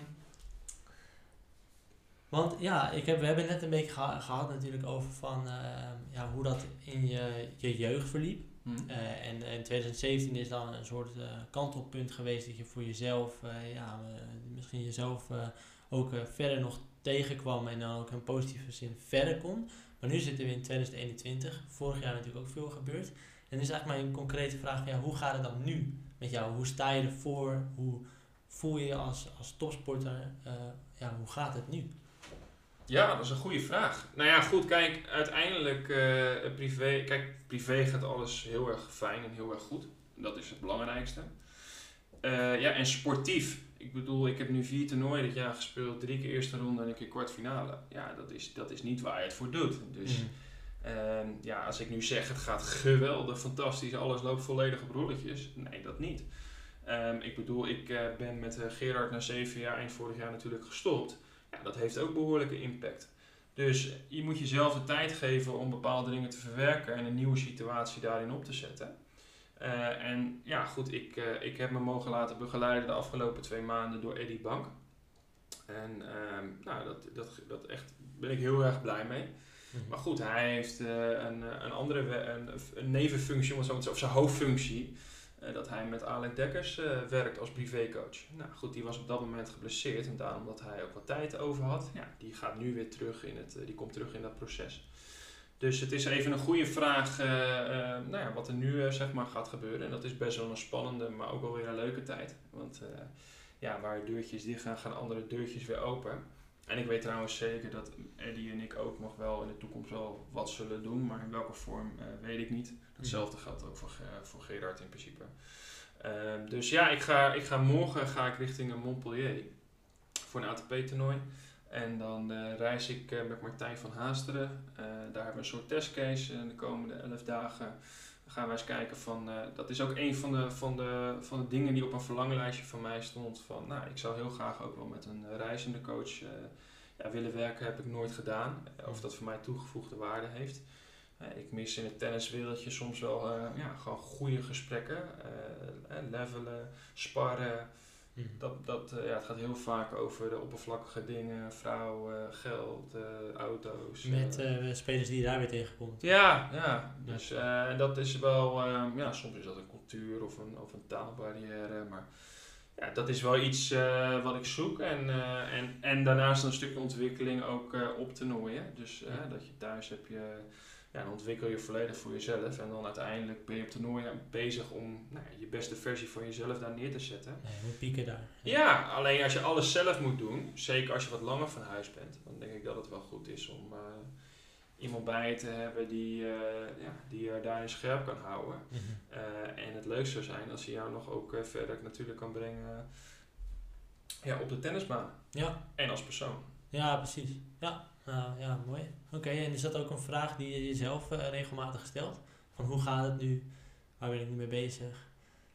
want ja, ik heb, we hebben net een beetje geha- gehad natuurlijk over van, ehm, ja, hoe dat in je, je jeugd verliep. Hm. Eh, en in 2017 is dan een soort eh, kantelpunt geweest dat je voor jezelf, eh, ja, eh, misschien jezelf eh, ook eh, verder nog tegenkwam en dan ook in positieve zin verder kon. Maar nu zitten we in 2021, vorig jaar natuurlijk ook veel gebeurd. En dan is eigenlijk mijn concrete vraag ja, hoe gaat het dan nu met jou? Hoe sta je ervoor? Hoe voel je je als, als topsporter? Eh, ja, hoe gaat het nu? Ja, dat is een goede vraag. Nou ja, goed, kijk, uiteindelijk eh, privé, kijk, privé gaat alles heel erg fijn en heel erg goed. Dat is het belangrijkste. Eh, ja, en sportief. Ik bedoel, ik heb nu vier toernooien dit jaar gespeeld, drie keer eerste ronde en een keer kwartfinale. Ja, dat is, dat is niet waar je het voor doet. Dus Mhm. Ehm, ja, als ik nu zeg het gaat geweldig, fantastisch, alles loopt volledig op rolletjes. Nee, dat niet. Ehm, ik bedoel, ik eh, ben met Gerard na zeven jaar, eind vorig jaar natuurlijk gestopt. Ja, dat heeft ook behoorlijke impact. Dus je moet jezelf de tijd geven om bepaalde dingen te verwerken en een nieuwe situatie daarin op te zetten. Eh, en ja, goed, ik, eh, ik heb me mogen laten begeleiden de afgelopen twee maanden door Eddie Bank. En ehm, nou, dat, dat, dat echt ben ik heel erg blij mee. Mhm. Maar goed, hij heeft eh, een, een andere een, een nevenfunctie, of zijn hoofdfunctie. Eh, dat hij met Alec Dekkers eh, werkt als privécoach. Nou goed, die was op dat moment geblesseerd en daarom dat hij ook wat tijd over had. Ja, die gaat nu weer terug in het, eh, die komt terug in dat proces. Dus het is even een goede vraag nou ja, wat er nu zeg maar gaat gebeuren. En dat is best wel een spannende, maar ook wel weer een leuke tijd. Want ja, waar deurtjes dicht gaan, gaan andere deurtjes weer open. En ik weet trouwens zeker dat Eddie en ik ook nog wel in de toekomst wel wat zullen doen, maar in welke vorm eh, weet ik niet. Hetzelfde geldt ook voor, voor Gerard in principe. Ehm, dus ja, ik ga, ik ga morgen ga ik richting Montpellier voor een ATP-toernooi. En dan eh, reis ik eh, met Martijn van Haasteren. Eh, daar hebben we een soort testcase in de komende 11 dagen. Gaan wij eens kijken van, eh, dat is ook een van de, van, de, van de dingen die op een verlanglijstje van mij stond. Van, nou, ik zou heel graag ook wel met een eh, reizende coach eh, ja, willen werken, heb ik nooit gedaan. Of dat voor mij toegevoegde waarde heeft. Ik mis in het tenniswereldje soms wel ja, gewoon goede gesprekken. levelen, sparren. Mhm. Dat, dat, eh, ja, het gaat heel vaak over de oppervlakkige dingen, vrouwen, geld, eh, auto's. Met eh. eh, spelers die je daar weer tegenkomt. ja, ja. Dus en dat is wel, eh, ja, soms is dat een cultuur of een, of een taalbarrière, maar ja, dat is wel iets wat ik zoek. En, en, en daarnaast een stukje ontwikkeling ook op toernooien. Dus eh, Ja. dat je thuis heb je, ja, dan ontwikkel je volledig voor jezelf. En dan uiteindelijk ben je op toernooien bezig om nou, je beste versie van jezelf daar neer te zetten. Nee, moet pieken daar. Ja, alleen als je alles zelf moet doen, zeker als je wat langer van huis bent, dan denk ik dat het wel goed is om eh, iemand bij je te hebben die, eh, ja, die je daarin scherp kan houden. Mhm. Eh, en het leukste zou zijn als hij jou nog ook verder natuurlijk kan brengen ja, op de tennisbaan Ja, en als persoon. ja, precies. Ja, nou, ja mooi. Oké, en is dat ook een vraag die je jezelf eh, regelmatig stelt? Van hoe gaat het nu? Waar ben ik nu mee bezig?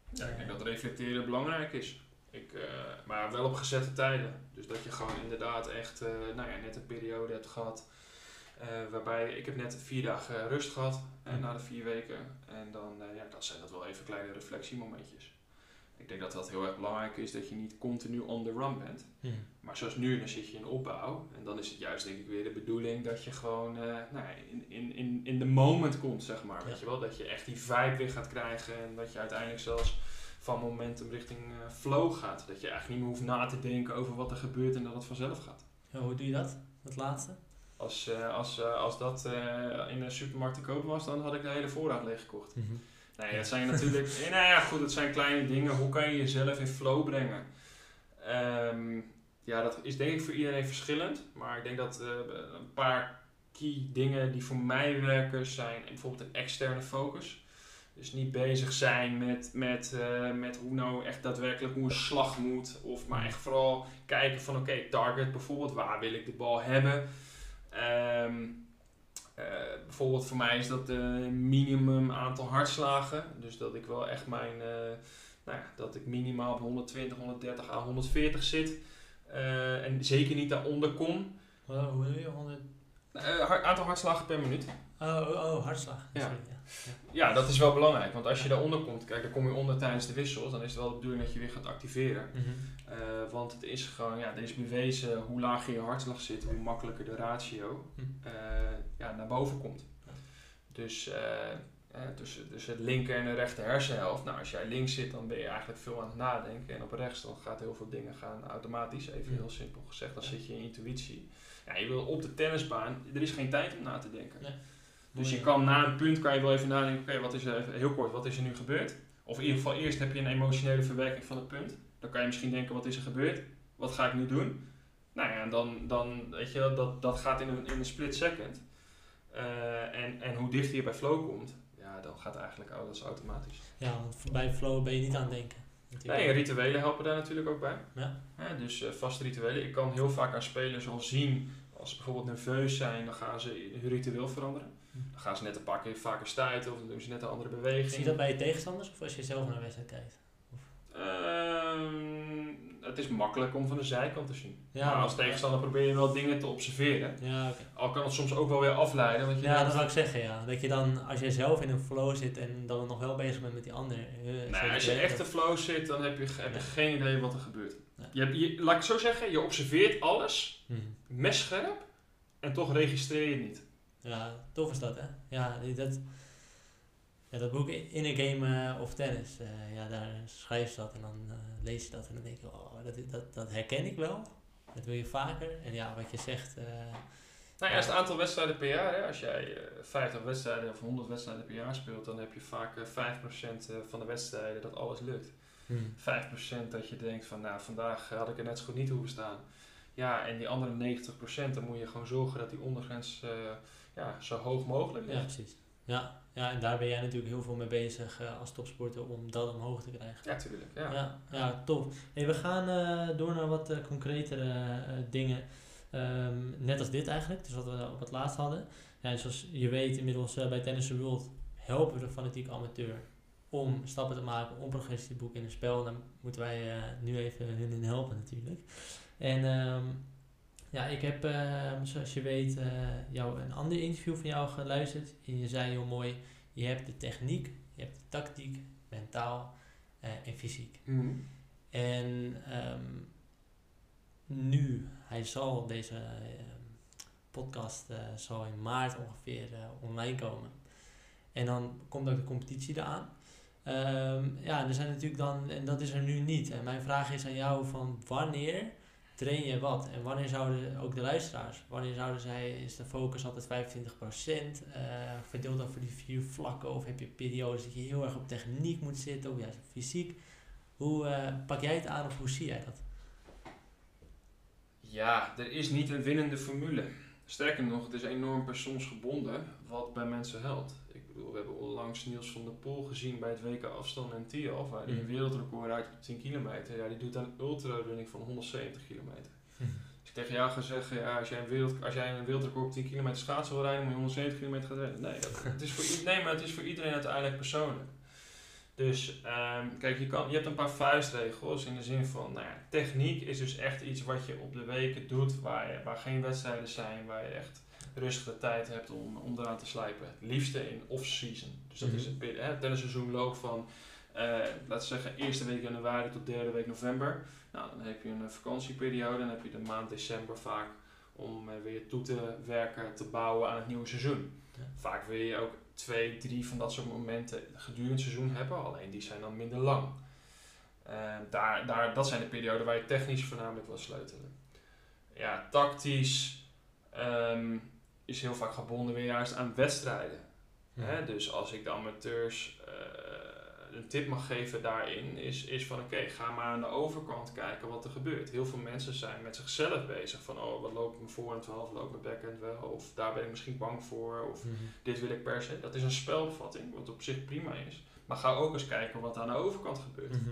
Ja, ik denk dat reflecteren belangrijk is. Ik, uh, maar wel op gezette tijden. Dus dat je gewoon inderdaad echt, uh, nou ja, net een periode hebt gehad. Waarbij ik heb net vier dagen rust gehad mm. na de vier weken. En dan, ja, dat zijn dat wel even kleine reflectiemomentjes. Ik denk dat dat heel erg belangrijk is dat je niet continu on the run bent. Maar zoals nu, dan zit je in opbouw. En dan is het juist denk ik weer de bedoeling dat je gewoon nou, in, in, in, in de moment komt, zeg maar. Weet je wel? Dat je echt die vibe weer gaat krijgen. En dat je uiteindelijk zelfs van momentum richting uh, flow gaat. Dat je eigenlijk niet meer hoeft na te denken over wat er gebeurt en dat het vanzelf gaat. Ja, hoe doe je dat, dat laatste? Als, uh, als, uh, als dat in een supermarkt te kopen was, dan had ik de hele voorraad leeggekocht. Mm -hmm. Nee, dat zijn natuurlijk... nou ja, goed, het zijn kleine dingen. Hoe kan je jezelf in flow brengen? Um, ja, dat is denk ik voor iedereen verschillend. Maar ik denk dat een paar key dingen die voor mij werken zijn bijvoorbeeld een externe focus. Dus niet bezig zijn met, met, uh, met hoe nou echt daadwerkelijk hoe een slag moet. Of maar echt vooral kijken van oké, okay, target bijvoorbeeld, waar wil ik de bal hebben. Um, uh, bijvoorbeeld voor mij is dat de minimum aantal hartslagen. Dus dat ik wel echt mijn, uh, nou ja, dat ik minimaal op 120, 130 à 140 zit. en zeker niet daaronder kom. hoe wil je 100? aantal hartslagen per minuut. Oh, oh, oh hartslag. Ja. ja. Ja. dat is wel belangrijk. Want als je daaronder komt, kijk, dan kom je onder tijdens de wissels, dan is het wel de bedoeling dat je weer gaat activeren. Mm -hmm. Uh, want het is gewoon, ja, is bewezen hoe lager je hartslag zit, hoe makkelijker de ratio mm. uh, ja, naar boven komt. Dus uh, tussen, tussen het linker en de rechter hersenhelft. Nou, als jij links zit, dan ben je eigenlijk veel aan het nadenken. En op rechts, dan gaat heel veel dingen gaan automatisch, even mm. heel simpel gezegd. Dan zit je in intuïtie. Ja, je wil op de tennisbaan, er is geen tijd om na te denken. Nee. Dus je kan na een punt kan je wel even nadenken, oké, wat is er, heel kort, wat is er nu gebeurd? Of in ieder geval eerst heb je een emotionele verwerking van het punt. Dan kan je misschien denken, wat is er gebeurd? Wat ga ik nu doen? Nou ja, dan, dan weet je, dat, dat gaat in een, in een split second. Uh, en, en hoe dichter je bij flow komt, ja, dan gaat eigenlijk alles automatisch. Ja, want bij flow ben je niet aan het denken. Natuurlijk. Nee, rituelen helpen daar natuurlijk ook bij. Ja. ja dus uh, vaste rituelen. Ik kan heel vaak aan spelers al zien, als ze bijvoorbeeld nerveus zijn, dan gaan ze hun ritueel veranderen. Dan gaan ze net een paar keer vaker stuiten of dan doen ze net een andere beweging. Zie je dat bij je tegenstanders of als je zelf naar een wedstrijd kijkt? Uh, het is makkelijk om van de zijkant te zien. Ja, maar als tegenstander probeer je wel dingen te observeren. Ja, okay. Al kan het soms ook wel weer afleiden. Want je ja, dat zou ik zeggen, ja. Dat je dan, als je zelf in een flow zit en dan nog wel bezig bent met die ander. Uh, nee, als je echt in flow zit, dan heb je, heb je geen idee wat er gebeurt. Je hebt, je, laat ik zo zeggen, je observeert alles, hmm. messcherp, en toch registreer je het niet. Ja, tof is dat, hè? Ja, dat, ja, dat boek In a Game uh, of Tennis, uh, ja, daar schrijf je dat en dan uh, lees je dat en dan denk je, oh, dat, dat, dat herken ik wel. Dat wil je vaker. En ja, wat je zegt... nou ja, het aantal wedstrijden per jaar, hè, als jij 50 wedstrijden of 100 wedstrijden per jaar speelt, dan heb je vaak 5% van de wedstrijden dat alles lukt. Hmm. 5% dat je denkt van, nou, vandaag had ik er net zo goed niet hoeven staan. Ja, en die andere 90% dan moet je gewoon zorgen dat die ondergrens ja, zo hoog mogelijk. Ja, precies. Ja, ja, en daar ben jij natuurlijk heel veel mee bezig uh, als topsporter om dat omhoog te krijgen. Ja, tuurlijk. Ja, ja, ja tof. Hey, we gaan uh, door naar wat uh, concretere dingen. Um, net als dit eigenlijk, dus wat we op het laatst hadden. Ja, zoals je weet inmiddels bij Tennis World helpen we de fanatiek amateur om stappen te maken, om progressie te boeken in een spel. Dan moeten wij nu even hun in helpen natuurlijk. En um, ja, ik heb, uh, zoals je weet, uh, jou een ander interview van jou geluisterd. En je zei heel mooi, je hebt de techniek, je hebt de tactiek, mentaal uh, en fysiek. Mm. En um, nu, hij zal, deze ehm, podcast zal in maart ongeveer online komen. En dan komt ook de competitie eraan. Um, ja, er zijn natuurlijk dan, en dat is er nu niet. En mijn vraag is aan jou van wanneer train je wat? En wanneer zouden ook de luisteraars, wanneer zouden zij, is de focus altijd 25%? Uh, verdeeld over die vier vlakken of heb je periodes dat je heel erg op techniek moet zitten of juist fysiek? Hoe uh, pak jij het aan of hoe zie jij dat? Ja, er is niet een winnende formule. Sterker nog, het is enorm persoonsgebonden wat bij mensen helpt. Ik bedoel, we hebben onlangs Niels van der Poel gezien bij het WK afstand en Tialf, waar hij een mm. wereldrecord uit op 10 kilometer. Ja, die doet een ultrarunning van 170 kilometer. Mm. Dus tegen jou ga zeggen, ja, als jij een, wereld, als jij een wereldrecord op 10 kilometer schaatsen wil rijden, moet je 170 kilometer gaan rijden. Nee, dat, het is voor, nee, maar het is voor iedereen uiteindelijk persoonlijk. Dus ehm, kijk, je, kan, je hebt een paar vuistregels in de zin van, nou ja, techniek is dus echt iets wat je op de weken doet waar, waar geen wedstrijden zijn, waar je echt rustige tijd hebt om, om eraan te slijpen. Het liefste in off-season. Dus dat is Mhm. het, peri- hè, het tennisseizoen loopt van, eh, laten we zeggen, eerste week januari tot derde week november. Nou, dan heb je een vakantieperiode, dan heb je de maand december vaak om eh, weer toe te werken, te bouwen aan het nieuwe seizoen. Ja. Vaak wil je ook twee, drie van dat soort momenten gedurende het seizoen hebben, alleen die zijn dan minder lang. Eh, daar, daar, dat zijn de perioden waar je technisch voornamelijk wil sleutelen. Ja, tactisch ehm, is heel vaak gebonden weer juist aan wedstrijden. Hè? Dus als ik de amateurs eh, een tip mag geven daarin, is, is van oké, ga maar aan de overkant kijken wat er gebeurt. Heel veel mensen zijn met zichzelf bezig van oh, wat loopt me voor en 12, loopt mijn backhand wel, of daar ben ik misschien bang voor, of Mhm. dit wil ik per se. Dat is een spelopvatting, wat op zich prima is. Maar ga ook eens kijken wat aan de overkant gebeurt. Mhm.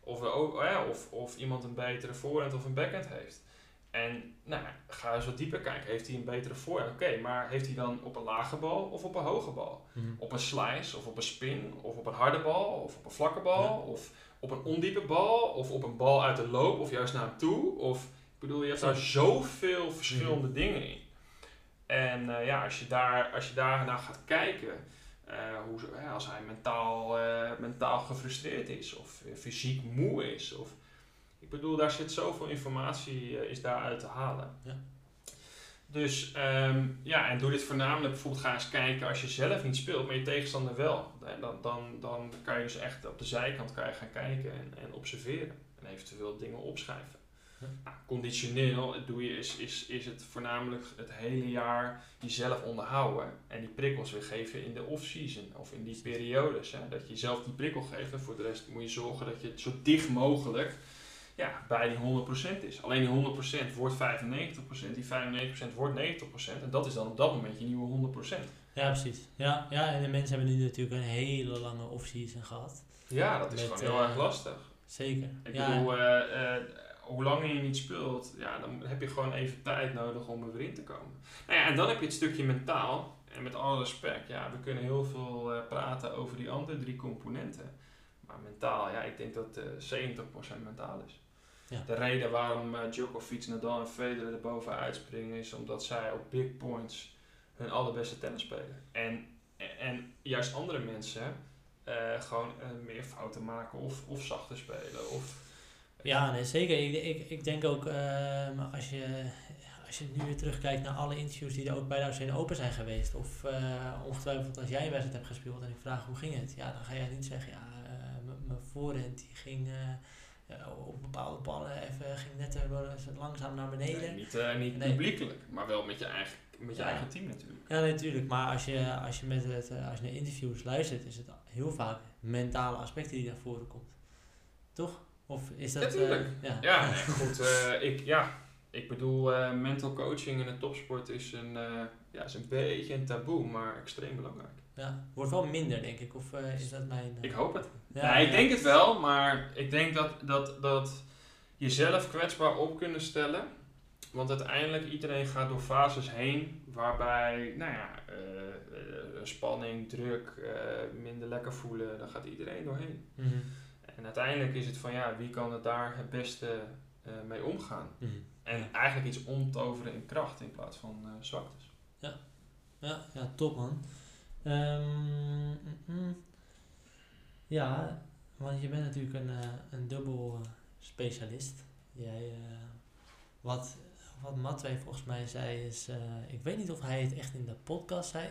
Of, we ook, oh ja, of, of iemand een betere voorhand of een backhand heeft. En nou, ga eens wat dieper kijken. Heeft hij een betere voorhand? Oké, maar heeft hij dan op een lage bal of op een hoge bal? Mhm. Op een slice of op een spin of op een harde bal of op een vlakke bal Ja. of op een ondiepe bal of op een bal uit de loop of juist naar hem toe. Of, ik bedoel, je hebt daar zoveel verschillende Mhm. dingen in. En eh, ja, als je, daar, als je daar naar gaat kijken, eh, hoe, hè, als hij mentaal, eh, mentaal gefrustreerd is of fysiek moe is. Of, ik bedoel, daar zit zoveel informatie eh, is daaruit te halen. Ja. Dus ehm, ja, en doe dit voornamelijk bijvoorbeeld ga eens kijken als je zelf niet speelt, maar je tegenstander wel. Dan, dan, dan kan je dus echt op de zijkant kan je gaan kijken en, en observeren. En eventueel dingen opschrijven. Ja. Nou, conditioneel doe je is, is, is het voornamelijk het hele jaar jezelf onderhouden. En die prikkels weer geven in de off-season of in die periodes. Hè, dat je jezelf die prikkel geeft en voor de rest moet je zorgen dat je het zo dicht mogelijk ja, bij die 100% is. Alleen die 100% wordt 95%, die 95% wordt 90% en dat is dan op dat moment je nieuwe 100%. Ja, precies. Ja, ja, en de mensen hebben nu natuurlijk een hele lange off-season gehad. Ja, dat is Met, gewoon heel eh, erg lastig. Zeker. Ik ja, bedoel, eh, eh, hoe langer je niet speelt, ja, dan heb je gewoon even tijd nodig om er weer in te komen. Nou ja, en dan heb je het stukje mentaal. En met alle respect, ja, we kunnen heel veel eh, praten over die andere drie componenten. Maar mentaal, ja, ik denk dat eh 70% mentaal is. Ja. De reden waarom eh, Djokovic, Nadal en Federer er bovenuit springen is omdat zij op big points hun allerbeste tennis spelen. En, en, juist andere mensen eh, gewoon eh, meer fouten maken of, of zachter spelen. Of, Ja, nee, zeker. Ik, ik, ik denk ook, als, je, als je nu weer terugkijkt naar alle interviews die er ook bij de Australian Open zijn geweest, of ongetwijfeld als jij een wedstrijd hebt gespeeld en ik vraag hoe ging het, ja, dan ga jij niet zeggen, ja, mijn voorhand die ging op bepaalde ballen even, ging net eh, langzaam naar beneden. Nee, niet, eh, niet Nee. publiekelijk, maar wel met je eigen, met je Ja. eigen team natuurlijk. Ja, nee, natuurlijk. Maar als je, als je met het, eh, als je naar interviews luistert, is het heel vaak mentale aspecten die naar voren komt. Toch? Of is dat... Ja, eh, tuurlijk. ja. Ja, goed. eh, ik, ja, ik bedoel, eh, mental coaching in de topsport is een, eh, ja, is een beetje een taboe, maar extreem belangrijk. Ja, wordt wel minder, denk ik. Of eh, is dat mijn... eh, Ik hoop het. Ja, nee, ik ja. denk het wel, maar ik denk dat, dat, dat jezelf kwetsbaar op kunnen stellen. Want uiteindelijk, iedereen gaat door fases heen waarbij, nou ja, eh, spanning, druk, minder lekker voelen, daar gaat iedereen doorheen. Mhm. En uiteindelijk is het van, ja, wie kan er daar het beste mee omgaan? Mhm. En eigenlijk iets omtoveren in kracht in plaats van zwaktes. Ja, ja, top man. Mm, mm. ja, want je bent natuurlijk een, eh, een dubbel specialist. Jij, eh, wat, wat Matwee volgens mij zei is, eh, ik weet niet of hij het echt in de podcast zei,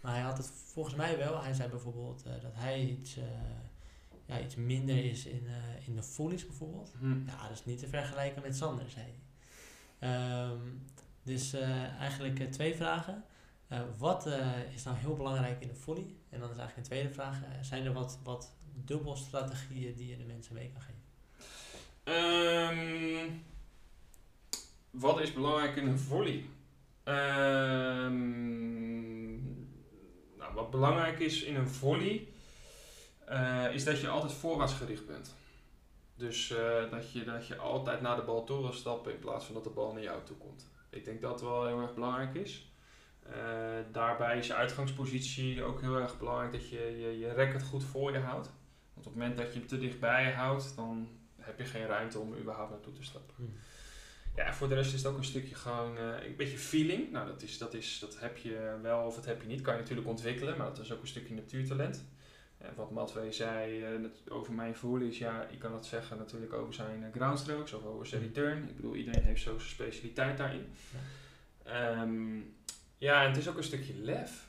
maar hij had het volgens mij wel. Hij zei bijvoorbeeld dat hij iets, ja, iets minder is in, in de volleys bijvoorbeeld. Ja, dat is niet te vergelijken met Sander, zei hij. Ehm, dus eigenlijk twee vragen. Eh, wat eh, is nou heel belangrijk in de volley? En dan is eigenlijk een tweede vraag. eh, zijn er wat, wat dubbelstrategieën die je de mensen mee kan geven? Ehm, wat is belangrijk in een volley? Ehm, nou, wat belangrijk is in een volley, is dat je altijd voorwaarts gericht bent. Dus dat, je, dat je altijd naar de bal toe wil stappen in plaats van dat de bal naar jou toe komt. Ik denk dat dat wel heel erg belangrijk is. Eh, daarbij is je uitgangspositie ook heel erg belangrijk dat je je, je record goed voor je houdt. Want op het moment dat je hem te dichtbij houdt, dan heb je geen ruimte om er überhaupt naartoe te stappen. Hmm. Ja, voor de rest is het ook een stukje gewoon eh, een beetje feeling. Nou, dat, is, dat, is, dat heb je wel of dat heb je niet. Kan je natuurlijk ontwikkelen, maar dat is ook een stukje natuurtalent. En wat Matwee zei eh, over mijn voelen is, ja, ik kan dat zeggen natuurlijk over zijn uh, groundstrokes of over zijn return. Ik bedoel, iedereen heeft zo zijn specialiteit daarin. Ja. Ehm, ja, en het is ook een stukje lef.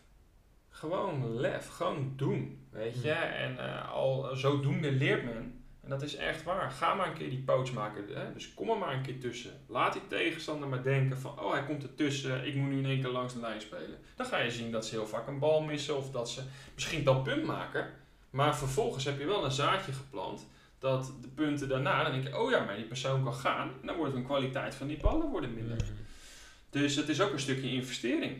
Gewoon lef, gewoon doen, weet je. En uh, al zodoende leert men. En dat is echt waar. Ga maar een keer die poach maken. Hè? Dus kom er maar een keer tussen. Laat die tegenstander maar denken van, oh hij komt er tussen, ik moet nu in één keer langs de lijn spelen. Dan ga je zien dat ze heel vaak een bal missen of dat ze misschien dat punt maken. Maar vervolgens heb je wel een zaadje geplant dat de punten daarna, dan denk je, oh ja, maar die persoon kan gaan. En dan wordt de kwaliteit van die ballen worden minder. Dus het is ook een stukje investering.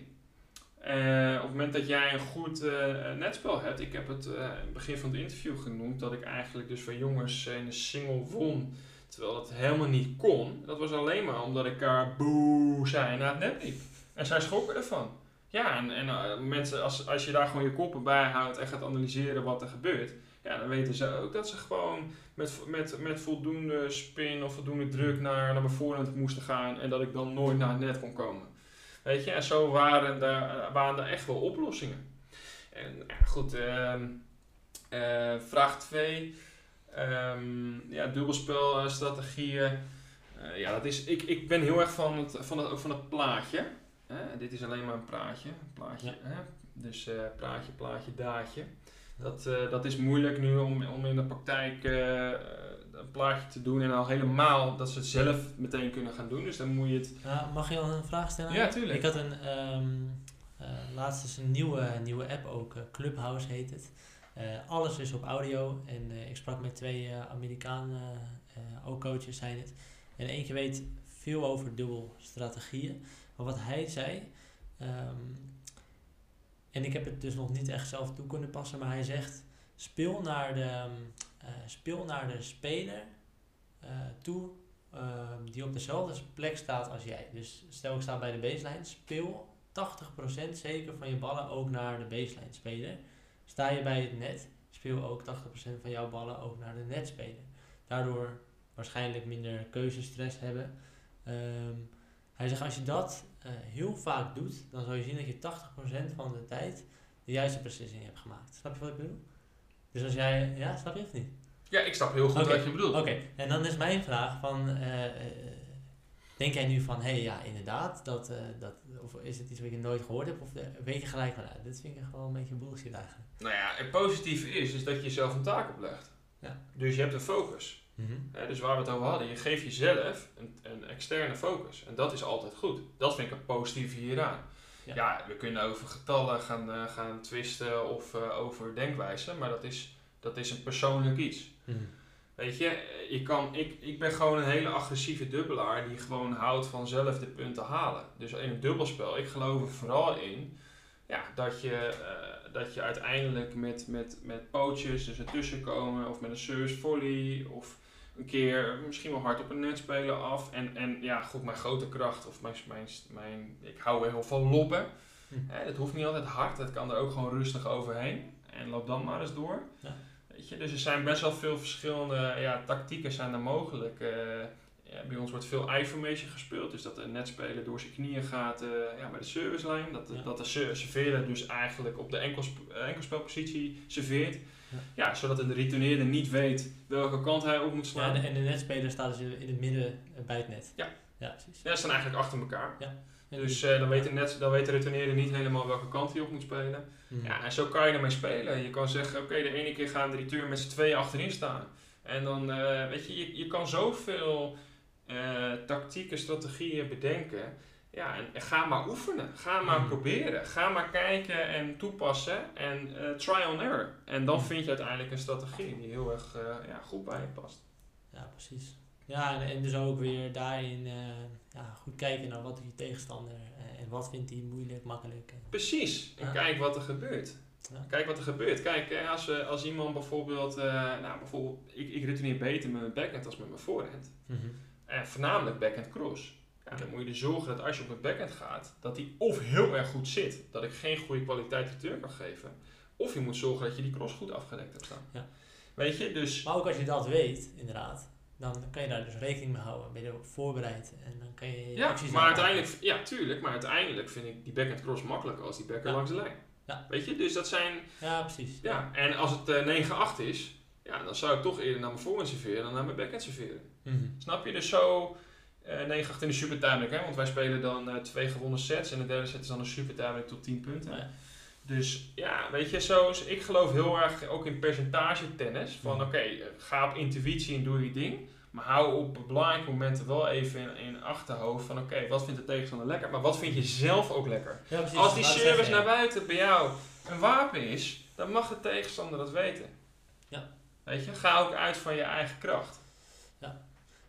Uh, op het moment dat jij een goed uh, netspel hebt, ik heb het in het begin van het interview genoemd, dat ik eigenlijk dus van jongens een single won, terwijl dat helemaal niet kon. Dat was alleen maar omdat ik haar boe zei naar het net liep. En zij schrokken ervan. Ja, en, en mensen, als, als je daar gewoon je koppen bij houdt en gaat analyseren wat er gebeurt, ja, dan weten ze ook dat ze gewoon met, met, met voldoende spin of voldoende druk naar, naar mijn voorhand moesten gaan en dat ik dan nooit naar het net kon komen. Weet je, en zo waren er, waren er echt wel oplossingen. En ja, goed, uh, uh, vraag 2. Um, ja, dubbelspelstrategieën. Uh, ja, dat is, ik, ik ben heel erg van het, van het, ook van het plaatje. dit is alleen maar een praatje. Plaatje ja. hè? Dus praatje, plaatje, daadje. Dat, dat is moeilijk nu om, om in de praktijk een plaatje te doen en al helemaal dat ze het zelf meteen kunnen gaan doen. Dus dan moet je het... Ja, mag je al een vraag stellen? Ja, tuurlijk. Ik had een, um, uh, laatst is een nieuwe, nieuwe app ook, uh, Clubhouse heet het. Uh, alles is op audio en ik sprak met twee Amerikanen, ook coaches zijn het. En eentje weet veel over dubbelstrategieën. Maar wat hij zei, um, en ik heb het dus nog niet echt zelf toe kunnen passen, maar hij zegt speel naar de, uh, speel naar de speler uh, toe uh, die op dezelfde plek staat als jij. Dus stel ik sta bij de baseline, speel 80% zeker van je ballen ook naar de baseline speler. Sta je bij het net, speel ook 80% van jouw ballen ook naar de netspeler. Daardoor waarschijnlijk minder keuzestress hebben. Um, hij zegt als je dat heel vaak doet, dan zal je zien dat je 80% van de tijd de juiste beslissing hebt gemaakt. Snap je wat ik bedoel? Dus als jij, ja, snap je of niet? Ja, ik snap heel goed okay. wat je bedoelt. Oké, okay. en dan is mijn vraag van, uh, uh, denk jij nu van, hé hey, ja, inderdaad, dat, uh, dat, of is het iets wat je nooit gehoord hebt, of weet je gelijk van, nou, dit vind ik gewoon een beetje bullshit eigenlijk. Nou ja, het positieve is, is dat je jezelf een taak oplegt. Ja. Dus je hebt een focus. -hmm. dus waar we het over hadden, je geeft jezelf een, een externe focus. En dat is altijd goed. Dat vind ik het positieve hieraan. Ja. ja, we kunnen over getallen gaan, uh, gaan twisten of uh, over denkwijze, maar dat is, dat is een persoonlijk iets. Mm. Weet je, je kan, ik, ik ben gewoon een hele agressieve dubbelaar die gewoon houdt van zelf de punten halen. Dus in een dubbelspel, ik geloof er vooral in ja, dat, je, uh, dat je uiteindelijk met, met, met poaches dus ertussen komen of met een service volley of een keer misschien wel hard op een net spelen af. En, en ja, goed, mijn grote kracht of mijn, mijn, mijn ik hou heel van loppen. Hm. Dat hoeft niet altijd hard, dat kan er ook gewoon rustig overheen. En loop dan maar eens door. Ja. Weet je, dus er zijn best wel veel verschillende ja, tactieken zijn er mogelijk. Uh, ja, bij ons wordt veel I-formation gespeeld, dus dat de netspeler door zijn knieën gaat uh, ja, bij de servicelijn. Dat, ja. dat de serveerder dus eigenlijk op de enkelsp enkelspelpositie serveert. Ja. zodat de returneerder niet weet welke kant hij op moet slaan. Ja, en de netspeler staat dus in het midden bij het net. Ja, ja precies. Ja, ze staan eigenlijk achter elkaar. Ja. Dus uh, dan, weet de net, dan weet de returneerder niet helemaal welke kant hij op moet spelen. Mm. Ja, en zo kan je ermee spelen. Je kan zeggen, oké, okay, de ene keer gaan de return met z'n tweeën achterin staan. En dan, uh, weet je, je, je kan zoveel uh, tactieken, strategieën bedenken. Ja, en ga maar oefenen. Ga maar mm. proberen. Ga maar kijken en toepassen. En uh, try on error. En dan vind je uiteindelijk een strategie die heel erg uh, ja, goed bij je past. Ja, precies. Ja, en, en dus ook weer daarin uh, ja, goed kijken naar wat je tegenstander en wat vindt hij moeilijk, makkelijk. Precies. En ja. kijk wat er gebeurt. Ja. Kijk wat er gebeurt. Kijk, als, eh, als iemand bijvoorbeeld, eh, nou bijvoorbeeld, ik, ik retourneer beter met mijn backhand als met mijn voorhand. Mhm. En voornamelijk backhand cross. Ja, dan moet je er zorgen dat als je op mijn backhand gaat, dat die of heel erg goed zit, dat ik geen goede kwaliteit return kan geven. Of je moet zorgen dat je die cross goed afgedekt hebt staan. Ja. Weet je, dus Maar ook als je dat weet, inderdaad, dan kan je daar dus rekening mee houden. Ben je erop voorbereid en dan kan je je Ja, acties maar uiteindelijk, ja, tuurlijk, maar uiteindelijk vind ik die backhand cross makkelijker als die backhand Ja. langs de lijn. Ja. Weet je, dus dat zijn, Ja, precies. ja, en als het eh 9-8 is, ja, dan zou ik toch eerder naar mijn voorhand serveren dan naar mijn backhand serveren. Mhm. Snap je? Dus zo eh 9-8 in de super tiebreak, hè, want wij spelen dan eh, twee gewonnen sets en de derde set is dan een super tiebreak tot 10 punten. Dus ja, weet je, zo, is- ik geloof heel erg ook in percentage tennis. Van Mhm. oké, eh, ga op intuïtie en doe je ding. Maar hou op belangrijke momenten wel even in, in achterhoofd van oké, wat vindt de tegenstander lekker? Maar wat vind je zelf ook lekker? Ja, precies. Als die service naar buiten bij jou een wapen is, dan mag de tegenstander dat weten. Ja. Weet je, ga ook uit van je eigen kracht.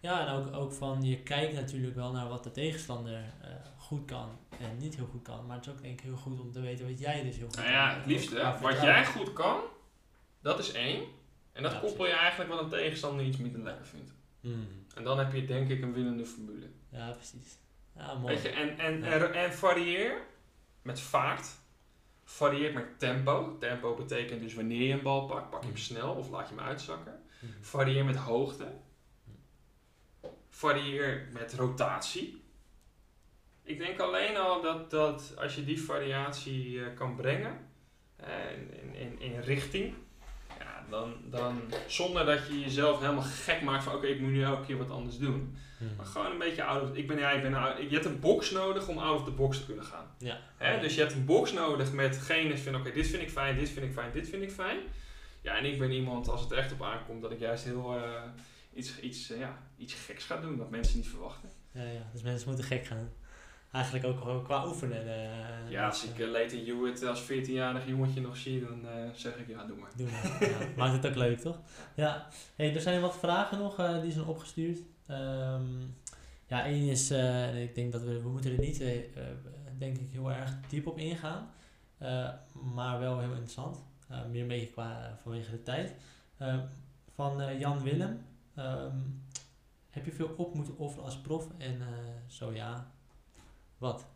Ja, en ook, ook van je kijkt natuurlijk wel naar wat de tegenstander eh, goed kan en niet heel goed kan. Maar het is ook denk ik heel goed om te weten wat jij dus heel goed Nou kan. ja, het liefste, wat vertrouwen. jij goed kan, dat is één. En dat Ja, koppel je eigenlijk wat een tegenstander iets minder lekker vindt. Mhm. En dan heb je denk ik een winnende formule. Ja, precies. Ja, mooi. Weet je, en, en, Ja. en, en varieer met vaart. Varieer met tempo. Tempo betekent dus wanneer je een bal pakt, pak je hem Mhm. snel of laat je hem uitzakken. Mhm. Varieer met hoogte. Varieer met rotatie. Ik denk alleen al dat, dat als je die variatie eh, kan brengen eh, in, in, in richting, ja, dan, dan zonder dat je jezelf helemaal gek maakt van oké, ik moet nu elke keer wat anders doen. Mhm. Maar gewoon een beetje out of, ik ben, ja, ik ben je hebt een box nodig om out of the box te kunnen gaan. Ja. Hè? Dus je hebt een box nodig met hetgene van oké, dit vind ik fijn, dit vind ik fijn, dit vind ik fijn. Ja, en ik ben iemand, als het echt op aankomt, dat ik juist heel eh, iets, iets, ja, iets geks ga doen, wat mensen niet verwachten. Ja, ja, dus mensen moeten gek gaan. Eigenlijk ook qua oefenen. eh, ja, als ik uh, Leighton Hewitt als 14-jarig jongetje nog zie, dan eh, zeg ik ja, doe maar. We. Ja, maakt het ook leuk, toch? Ja. Hey, er zijn wat vragen nog die zijn opgestuurd. Ehm, ja, één is, ik denk dat we, we moeten er niet, denk ik, heel erg diep op ingaan. Maar wel heel interessant. Meer een beetje qua, vanwege de tijd. Van Jan Willem. Ehm, heb je veel op moeten offeren als prof? En eh, zo ja, wat?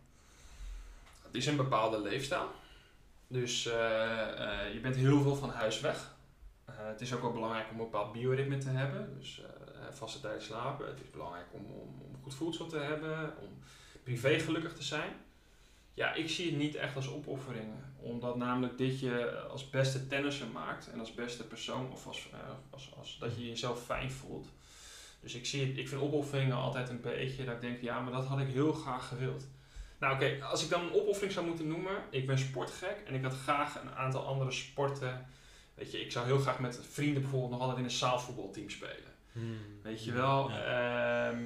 Het is een bepaalde leefstijl. Dus eh, eh, je bent heel veel van huis weg. Het is ook wel belangrijk om een bepaald bioritme te hebben. Dus vaste tijd slapen. Het is belangrijk om, om, goed voedsel te hebben. Om privé gelukkig te zijn. Ja, ik zie het niet echt als opofferingen. Omdat namelijk dit je als beste tennisser maakt. En als beste persoon. Of als, als dat je jezelf fijn voelt. Dus ik, zie ik vind opofferingen altijd een beetje dat ik denk, ja, maar dat had ik heel graag gewild. Nou oké, als ik dan een opoffering zou moeten noemen, ik ben sportgek en ik had graag een aantal andere sporten. Weet je, ik zou heel graag met vrienden bijvoorbeeld nog altijd in een zaalvoetbalteam spelen. Weet je wel? Ja. Ehm,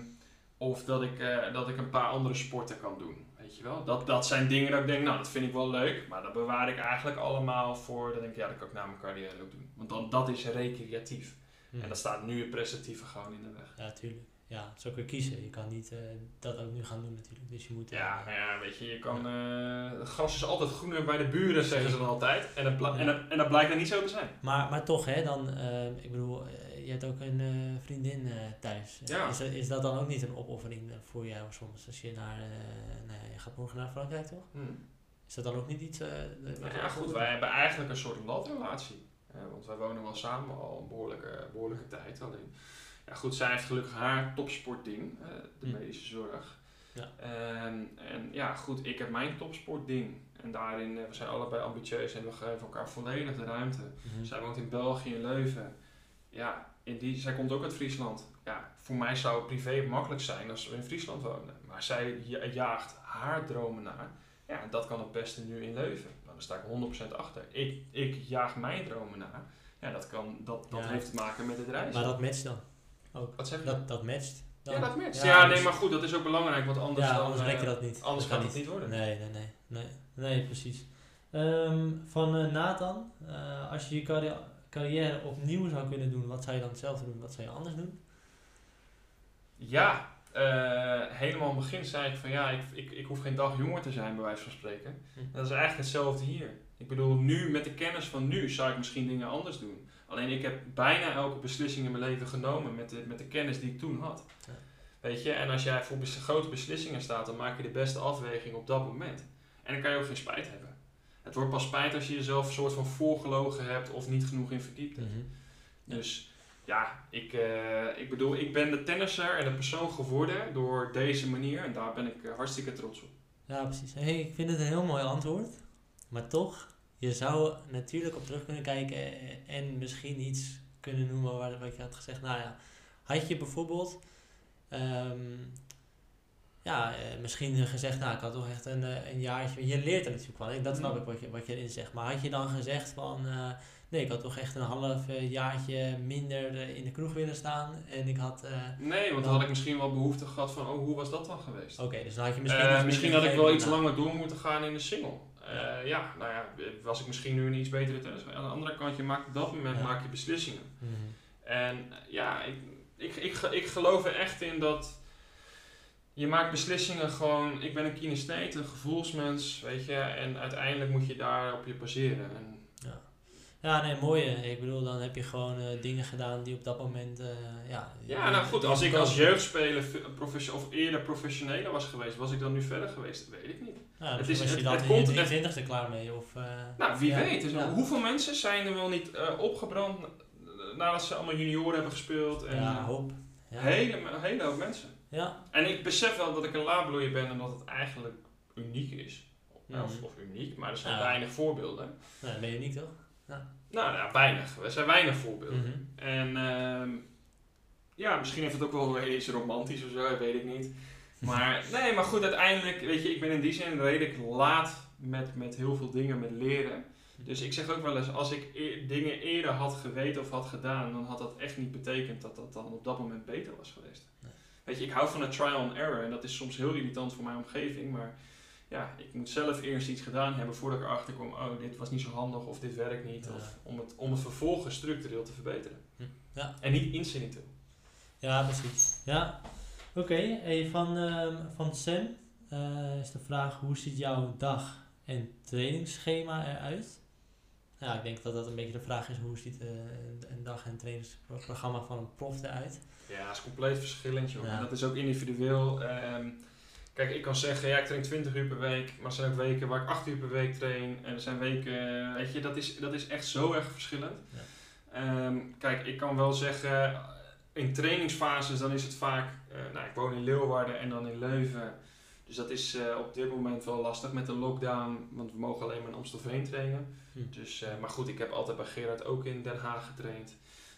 of dat ik, eh, dat ik een paar andere sporten kan doen. Weet je wel? Dat, dat zijn dingen dat ik denk, nou dat vind ik wel leuk, maar dat bewaar ik eigenlijk allemaal voor. Dat denk ik, ja, dat kan ik na mijn carrière ook doen. Want dan, dat is recreatief. Hmm. En dan staat nu het prestatieve gewoon in de weg. Ja, tuurlijk. Ja, het is ook weer kiezen. Je kan niet eh, dat ook nu gaan doen natuurlijk. Dus je moet... eh, Ja, maar ja, weet je, je kan, eh, het gras is altijd groener bij de buren, zeggen ze dan altijd. En dat, Ja. en dat, en dat blijkt dan niet zo te zijn. Maar, maar toch, hè, dan, ik bedoel, je hebt ook een vriendin thuis. Ja. Is, dat- is dat dan ook niet een opoffering voor jou soms? Als je naar, nou ja, je gaat morgen naar Frankrijk, toch? Is dat dan ook niet iets... dat- Nou ja, goed, wij hebben eigenlijk een soort latrelatie. Want wij wonen wel samen al een behoorlijke, behoorlijke tijd. Alleen, ja goed, zij heeft gelukkig haar topsportding, de Hm. medische zorg. Ja. En, en ja, goed, ik heb mijn topsportding. En daarin, eh, we zijn allebei ambitieus en we geven elkaar volledig de ruimte. Mhm. Zij woont in België, in Leuven. Ja, in die, zij komt ook uit Friesland. Ja, voor mij zou het privé makkelijk zijn als we in Friesland wonen. Maar zij ja- jaagt haar dromen naar. Ja, dat kan het beste nu in Leuven. Daar sta ik 100% achter. Ik, ik jaag mijn dromen naar. Ja, dat, kan, dat, dat Ja. heeft te maken met het reizen. Maar dat matcht dan? Wat zeg je? Dat, dat matcht dan? ja, dat matcht. Ja, nee, dus- maar goed, dat is ook belangrijk, want anders, ja, dan, anders eh, rek je dat niet. anders Dat kan het niet worden. Nee, nee, nee. Nee, nee precies. Ehm, van eh, Nathan, eh, als je je carri- carrière opnieuw zou kunnen doen, wat zou je dan hetzelfde doen? Wat zou je anders doen? Ja, eh, helemaal in het begin zei ik van ja, ik, ik, ik hoef geen dag jonger te zijn, bij wijze van spreken. Hm. Dat is eigenlijk hetzelfde hier. Ik bedoel, nu met de kennis van nu zou ik misschien dingen anders doen. Alleen ik heb bijna elke beslissing in mijn leven genomen met de, met de kennis die ik toen had. Ja. Weet je, en als jij voor bes- grote beslissingen staat, dan maak je de beste afweging op dat moment. En dan kan je ook geen spijt hebben. Het wordt pas spijt als je jezelf een soort van voorgelogen hebt of niet genoeg in verdiept hebt. Mhm. Dus ja, ik, eh, ik bedoel, ik ben de tennisser en de persoon geworden door deze manier. En daar ben ik eh, hartstikke trots op. Ja, precies. Hey, ik vind het een heel mooi antwoord. Maar toch, je zou natuurlijk op terug kunnen kijken en- en misschien iets kunnen noemen waar, wat je had gezegd. Nou ja, had je bijvoorbeeld ehm, ja, eh, misschien gezegd, nou ik had toch echt een, een jaartje, je leert er natuurlijk hè? dat snap Mm. ik wat je, wat je erin zegt. Maar had je dan gezegd van, nee ik had toch echt een half eh, jaartje minder eh, in de kroeg willen staan en ik had... eh, Nee, want dan had ik misschien wel behoefte gehad van, oh, hoe was dat dan geweest? Oké, dus dan had je Misschien, misschien... had ik wel iets langer door moeten gaan in de single. Eh, ja. nou ja, was ik misschien nu een iets betere tennis. Aan de andere kant, je maakt op dat moment Ja. maak je beslissingen. Mhm. En ja, ik, ik, ik, ik geloof er echt in dat je maakt beslissingen gewoon. Ik ben een kinestheet, een gevoelsmens, weet je. En uiteindelijk moet je daar op je baseren. En, Ja, nee, mooi. hè. Ik bedoel, dan heb je gewoon eh, dingen gedaan die op dat moment, eh, ja... ja, nou goed, als ik als jeugdspeler of eerder professioneler was geweest, was ik dan nu verder geweest? Dat weet ik niet. Ja, het is- was je het- dan het in komt- je het- 23 e klaar mee, of... eh, Nou, wie ja, weet. Dus ja. Hoeveel mensen zijn er wel niet opgebrand nadat ze allemaal junioren hebben gespeeld? En, Ja, hoop. Ja. hele, hele hoop mensen. Ja. En ik besef wel dat ik een laadbloeier ben en dat het eigenlijk uniek is. Mhm. Of, of uniek, maar er zijn Ja. weinig voorbeelden. Dan ben je niet, toch? Nou ja, weinig. Er zijn weinig voorbeelden. Mhm. En ehm, ja, misschien heeft het ook wel eens romantisch of zo, weet ik niet. Maar nee, maar goed, uiteindelijk, weet je, ik ben in die zin redelijk laat met, met heel veel dingen, met leren. Dus ik zeg ook wel eens, als ik e- dingen eerder had geweten of had gedaan, dan had dat echt niet betekend dat dat dan op dat moment beter was geweest. Nee. Weet je, ik hou van een trial and error en dat is soms heel irritant voor mijn omgeving, maar ja, ik moet zelf eerst iets gedaan hebben voordat ik erachter kom, oh, dit was niet zo handig of dit werkt niet, Ja. of om het, om het vervolgens structureel te verbeteren. Hm. Ja. En niet incidenteel. Ja, precies. Ja. Oké, hey, van, ehm, van Sam eh, is de vraag, hoe ziet jouw dag- en trainingsschema eruit? Ja, ik denk dat dat een beetje de vraag is, hoe ziet eh, een- dag- en trainingsprogramma van een prof eruit? Ja, dat is compleet verschillend, joh. Ja. En dat is ook individueel. Ehm, kijk, ik kan zeggen, ja, ik train 20 uur per week, maar er zijn ook weken waar ik 8 uur per week train. En er zijn weken, weet je, dat is, dat is echt zo erg verschillend. Ja. Ehm, kijk, ik kan wel zeggen, in trainingsfases dan is het vaak, eh, nou, ik woon in Leeuwarden en dan in Leuven. Dus dat is eh, op dit moment wel lastig met de lockdown, want we mogen alleen maar in Amstelveen trainen. Hm. Dus, eh, maar goed, ik heb altijd bij Gerard ook in Den Haag getraind.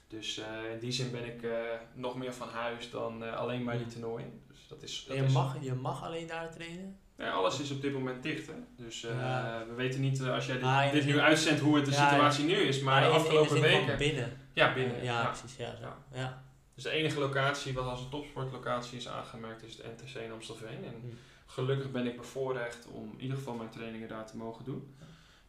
Dus in die zin ben ik nog meer van huis dan alleen maar die toernooien. Dat is, dat je, is- mag, je mag alleen daar trainen? Ja, alles is op dit moment dicht. Hè? Dus eh, Ja. we weten niet eh, als jij dit, Ah, dit nu zin- uitzendt hoe het de Ja, situatie nu is. Maar de afgelopen weken. binnen. Ja, binnen. Ja, ja. precies. Ja, zo. Ja. ja. Dus de enige locatie wat als een topsportlocatie is aangemerkt is het NTC in Amstelveen. En Hm. gelukkig ben ik bevoorrecht om in ieder geval mijn trainingen daar te mogen doen.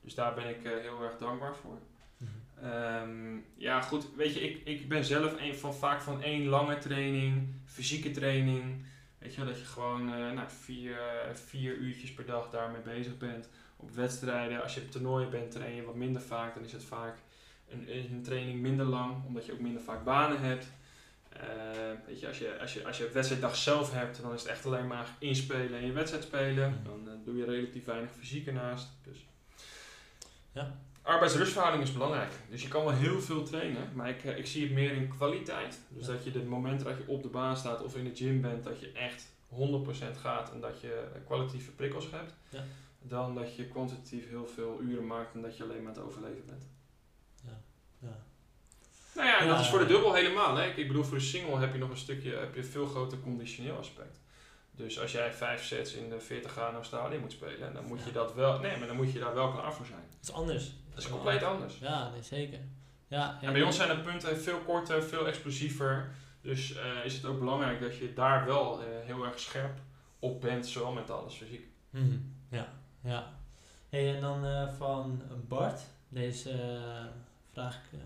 Dus daar ben ik eh, heel erg dankbaar voor. Mhm. Ehm, ja, goed. Weet je, ik, ik ben zelf een van, vaak van één lange training, fysieke training. Weet je wel, dat je gewoon eh, nou, vier, eh, vier uurtjes per dag daarmee bezig bent. Op wedstrijden, als je op toernooien bent, train je wat minder vaak. Dan is het vaak een, een training minder lang, omdat je ook minder vaak banen hebt. Eh, weet je, als je, als, je, als je wedstrijddag zelf hebt, dan is het echt alleen maar inspelen en je wedstrijd spelen. Mhm. Dan doe je relatief weinig fysiek ernaast. Dus. Ja. Arbeidsrustverhouding is belangrijk. Dus je kan wel heel veel trainen, maar ik, eh, ik zie het meer in kwaliteit. Dus Ja. dat je de momenten dat je op de baan staat of in de gym bent, dat je echt 100% gaat en dat je eh, kwalitatieve prikkels hebt. Ja. Dan dat je kwantitatief heel veel uren maakt en dat je alleen maar aan het overleven bent. Ja. Ja. Nou ja, en dat is voor de dubbel helemaal. Hè? Ik bedoel, voor de single heb je nog een stukje, heb je een veel groter conditioneel aspect. Dus als jij vijf sets in de 40 graden Australië moet spelen, dan moet je dat wel, nee, maar dan moet je daar wel klaar voor zijn. Dat is anders. Dat is compleet anders. Ja, nee, zeker. Ja, En bij ons zijn de punten veel korter, veel explosiever. Dus eh, is het ook belangrijk dat je daar wel eh, heel erg scherp op bent, zowel mentaal als fysiek. Mhm. Ja, ja. Hey, en dan eh, van Bart. Deze vraag eh,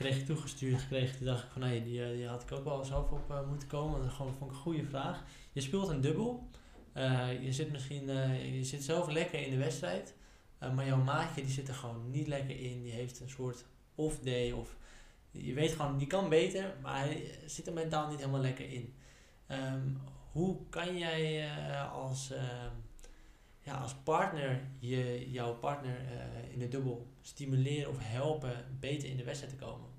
kreeg ik toegestuurd gekregen. Toen dacht ik van, nee, die, eh, die had ik ook wel zelf op eh, moeten komen. Want dat gewoon, vond ik een goede vraag. Je speelt een dubbel. Eh, je zit misschien, je zit zelf lekker in de wedstrijd. Maar jouw maatje die zit er gewoon niet lekker in. Die heeft een soort off day. Of je weet gewoon, die kan beter, maar hij zit er mentaal niet helemaal lekker in. Ehm, hoe kan jij als, ehm, ja, als partner je, jouw partner in de dubbel stimuleren of helpen beter in de wedstrijd te komen?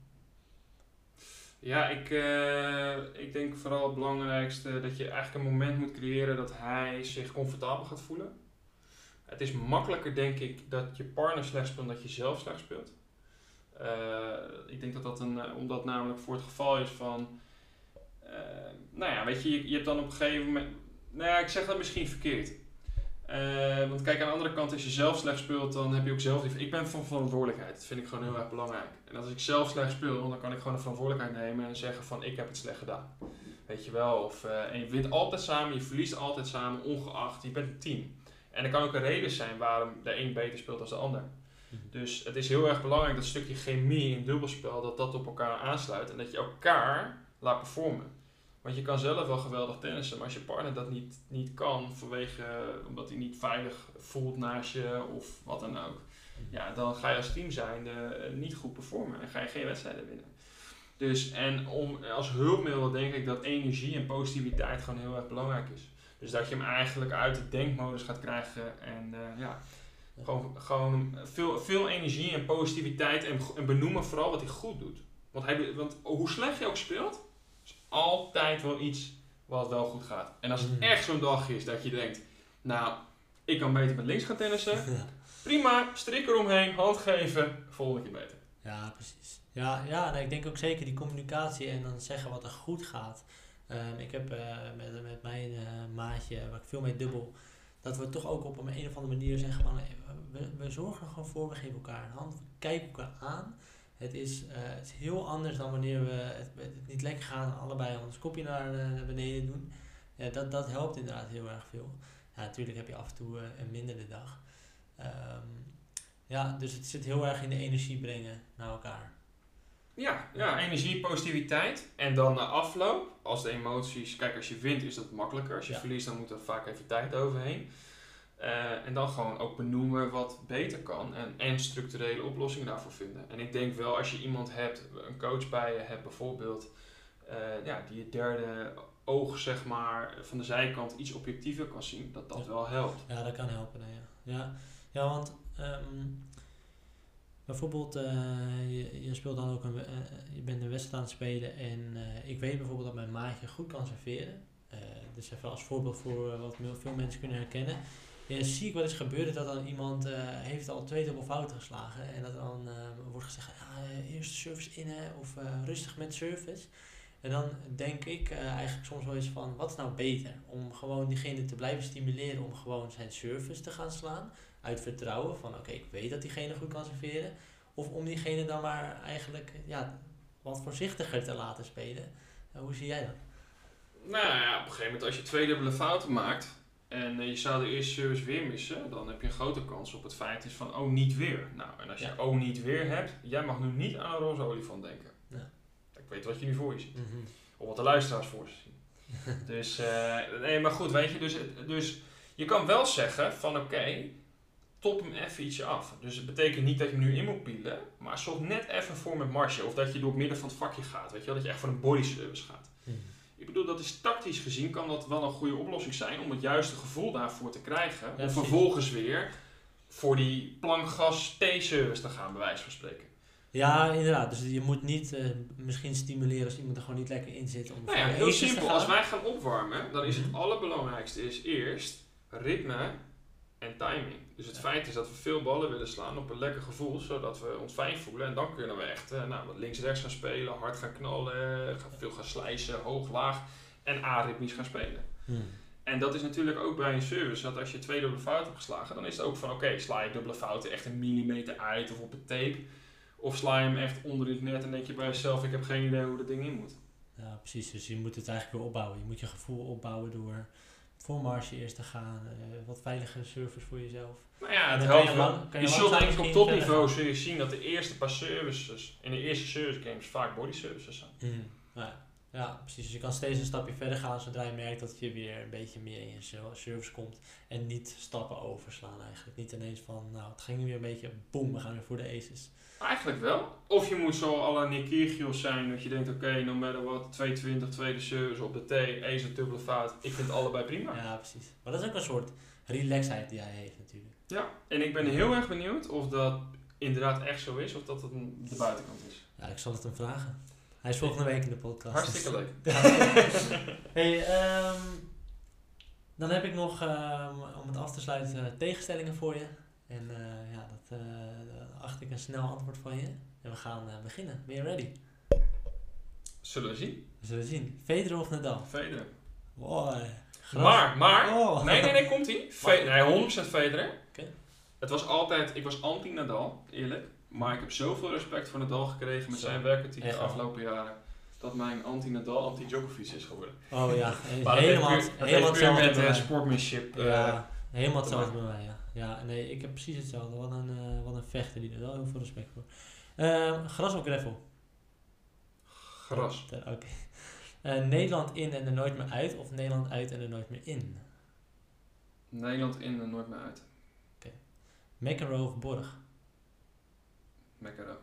Ja, ik, eh, ik denk vooral het belangrijkste dat je eigenlijk een moment moet creëren dat hij zich comfortabel gaat voelen. Het is makkelijker, denk ik, dat je partner slecht speelt dan dat je zelf slecht speelt. Eh, ik denk dat dat een, eh, omdat namelijk voor het geval is van, nou ja, weet je, je, je hebt dan op een gegeven moment, nou ja, ik zeg dat misschien verkeerd. Eh, want kijk, aan de andere kant, als je zelf slecht speelt, dan heb je ook zelf die... Ik ben van verantwoordelijkheid. Dat vind ik gewoon heel erg belangrijk. En als ik zelf slecht speel, dan kan ik gewoon de verantwoordelijkheid nemen en zeggen van, ik heb het slecht gedaan. Weet je wel? Of, eh, en je wint altijd samen, je verliest altijd samen, ongeacht. Je bent een team. En er kan ook een reden zijn waarom de een beter speelt dan de ander. Dus het is heel erg belangrijk dat stukje chemie in dubbelspel, dat dat op elkaar aansluit. En dat je elkaar laat performen. Want je kan zelf wel geweldig tennissen, maar als je partner dat niet, niet kan, vanwege, omdat hij niet veilig voelt naast je of wat dan ook. Ja, dan ga je als team zijn eh, niet goed performen en ga je geen wedstrijden winnen. Dus en om, als hulpmiddel denk ik dat energie en positiviteit gewoon heel erg belangrijk is. Dus dat je hem eigenlijk uit de denkmodus gaat krijgen en eh, ja, gewoon, gewoon veel, veel energie en positiviteit en, en benoemen vooral wat hij goed doet. Want, hij, want hoe slecht je ook speelt, altijd wel iets wat wel goed gaat. En als het Mhm. echt zo'n dag is dat je denkt, nou, ik kan beter met links gaan tennissen. Ja. Prima, strik eromheen, hand geven, volgende keer beter. Ja, precies. Ja, ja nee, ik denk ook zeker die communicatie en dan zeggen wat er goed gaat. Ehm, ik heb eh, met, met mijn eh, maatje, waar ik veel mee dubbel, dat we toch ook op een, een of andere manier zeggen van, we, we zorgen er gewoon voor, we geven elkaar een hand, we kijken elkaar aan. Het is, eh, het is heel anders dan wanneer we het, het niet lekker gaan, allebei ons kopje naar, eh, naar beneden doen. Ja, dat, dat helpt inderdaad heel erg veel. Ja, natuurlijk heb je af en toe eh, een mindere dag. Ehm, ja, dus het zit heel erg in de energie brengen naar elkaar. Ja, ja, energie, positiviteit. En dan na afloop, als de emoties... Kijk, als je wint is dat makkelijker. Als je Ja. verliest, dan moet er vaak even tijd overheen. Eh, en dan gewoon ook benoemen wat beter kan. En, en structurele oplossingen daarvoor vinden. En ik denk wel, als je iemand hebt, een coach bij je hebt bijvoorbeeld... eh, ja, die je derde oog, zeg maar, van de zijkant iets objectiever kan zien. Dat dat Ja. wel helpt. Ja, dat kan helpen. nee, ja. Ja, ja want ehm, bijvoorbeeld, eh, je, je speelt dan ook een, je bent een wedstrijd aan het spelen en ik weet bijvoorbeeld dat mijn maatje goed kan serveren. Dus even als voorbeeld voor wat veel mensen kunnen herkennen. Zie ik wel eens gebeuren dat dan iemand eh, heeft al twee dubbel fouten geslagen en dat dan eh, wordt gezegd, ja, eh, eerst service in hè, of rustig met service. En dan denk ik eigenlijk soms wel eens van, wat is nou beter? Om gewoon diegene te blijven stimuleren om gewoon zijn service te gaan slaan. Uit vertrouwen van, oké, ik weet dat diegene goed kan serveren. Of om diegene dan maar eigenlijk ja, wat voorzichtiger te laten spelen. Hoe zie jij dat? Nou ja, op een gegeven moment als je twee dubbele fouten maakt en eh, je zou de eerste service weer missen, dan heb je een grote kans op het feit is van oh niet weer. Nou, en als je Ja. oh niet weer hebt, jij mag nu niet aan een roze olifant denken. Ja. Ik weet wat je nu voor je ziet. Of wat de luisteraars voor zich zien. dus, eh, nee, maar goed, weet je, dus, dus je kan wel zeggen van oké, top hem even ietsje af. Dus het betekent niet dat je hem nu in moet pielen, maar zorg net even voor met marge. Of dat je door het midden van het vakje gaat, weet je wel, dat je echt voor een body service gaat. Ik bedoel, dat is tactisch gezien kan dat wel een goede oplossing zijn om het juiste gevoel daarvoor te krijgen. om precies. vervolgens weer voor die plankgas T-service te gaan, bij wijze van spreken. Ja, inderdaad. Dus je moet niet eh, misschien stimuleren als iemand er gewoon niet lekker in zit. Om Nou ja, heel simpel. Als wij gaan opwarmen, dan is het Mhm. allerbelangrijkste is eerst ritme en timing. Dus het feit is dat we veel ballen willen slaan op een lekker gevoel, zodat we ons fijn voelen. En dan kunnen we echt eh, nou, wat links-rechts gaan spelen, hard gaan knallen, veel gaan slijzen, hoog, laag en aritmisch gaan spelen. Hmm. En dat is natuurlijk ook bij een service, dat als je twee dubbele fouten hebt geslagen, dan is het ook van oké, sla je dubbele fouten echt een millimeter uit of op een tape. Of sla je hem echt onder het net en denk je bij jezelf, ik heb geen idee hoe dat ding in moet. Ja, precies. Dus je moet het eigenlijk weer opbouwen. Je moet je gevoel opbouwen door voor marge eerst te gaan. eh, wat veiligere service voor jezelf. Nou ja, het helpt wel. Je je zult denk ik op topniveau zul je zien dat de eerste paar services in de eerste service games vaak body services zijn. Ja. Ja, precies. Dus je kan steeds een stapje verder gaan zodra je merkt dat je weer een beetje meer in je ser- service komt. En niet stappen overslaan eigenlijk. Niet ineens van, nou, het ging nu weer een beetje, boem, we gaan weer voor de aces. Eigenlijk wel. Of je moet zo alle Nick Kyrgios zijn, dat je denkt, oké, no matter what, 220, tweede service op de T, ace, dubbele fout. Ik vind het allebei prima. Ja, precies. Maar dat is ook een soort relaxheid die hij heeft natuurlijk. Ja, en ik ben heel erg benieuwd of dat inderdaad echt zo is, of dat het de buitenkant is. Ja, ik zal het hem vragen. Hij is volgende week in de podcast. Hartstikke leuk. Ja. hey, ehm, dan heb ik nog, ehm, om het af te sluiten, eh, tegenstellingen voor je. En eh, ja, dat eh, acht ik een snel antwoord van je. En we gaan eh, beginnen. Ben je ready? Zullen we zien. We zullen zien. Federer of Nadal? Federer. Wow. Maar, maar, Oh. nee, nee, nee, komt ie. Nee, 100% Federer. Oké. Het was altijd, ik was anti-Nadal, eerlijk. Maar ik heb zoveel respect voor Nadal gekregen met Zo. zijn werkethiek de afgelopen jaren. Dat mijn anti-Nadal, anti-Djokovic is geworden. Oh ja, Maar dat helemaal, heeft puur- dat helemaal heeft puur hetzelfde met eh, sportmanship. eh, Ja, helemaal hetzelfde bij mij, ja. Ja, nee, ik heb precies hetzelfde. Wat een, eh, wat een vechter die er wel heel veel respect voor. Ehm, gras of gravel? Gras. Oké. Eh, Nederland in en er nooit meer uit of Nederland uit en er nooit meer in? Nederland in en nooit meer uit. McEnroe of Borg? Mekaro.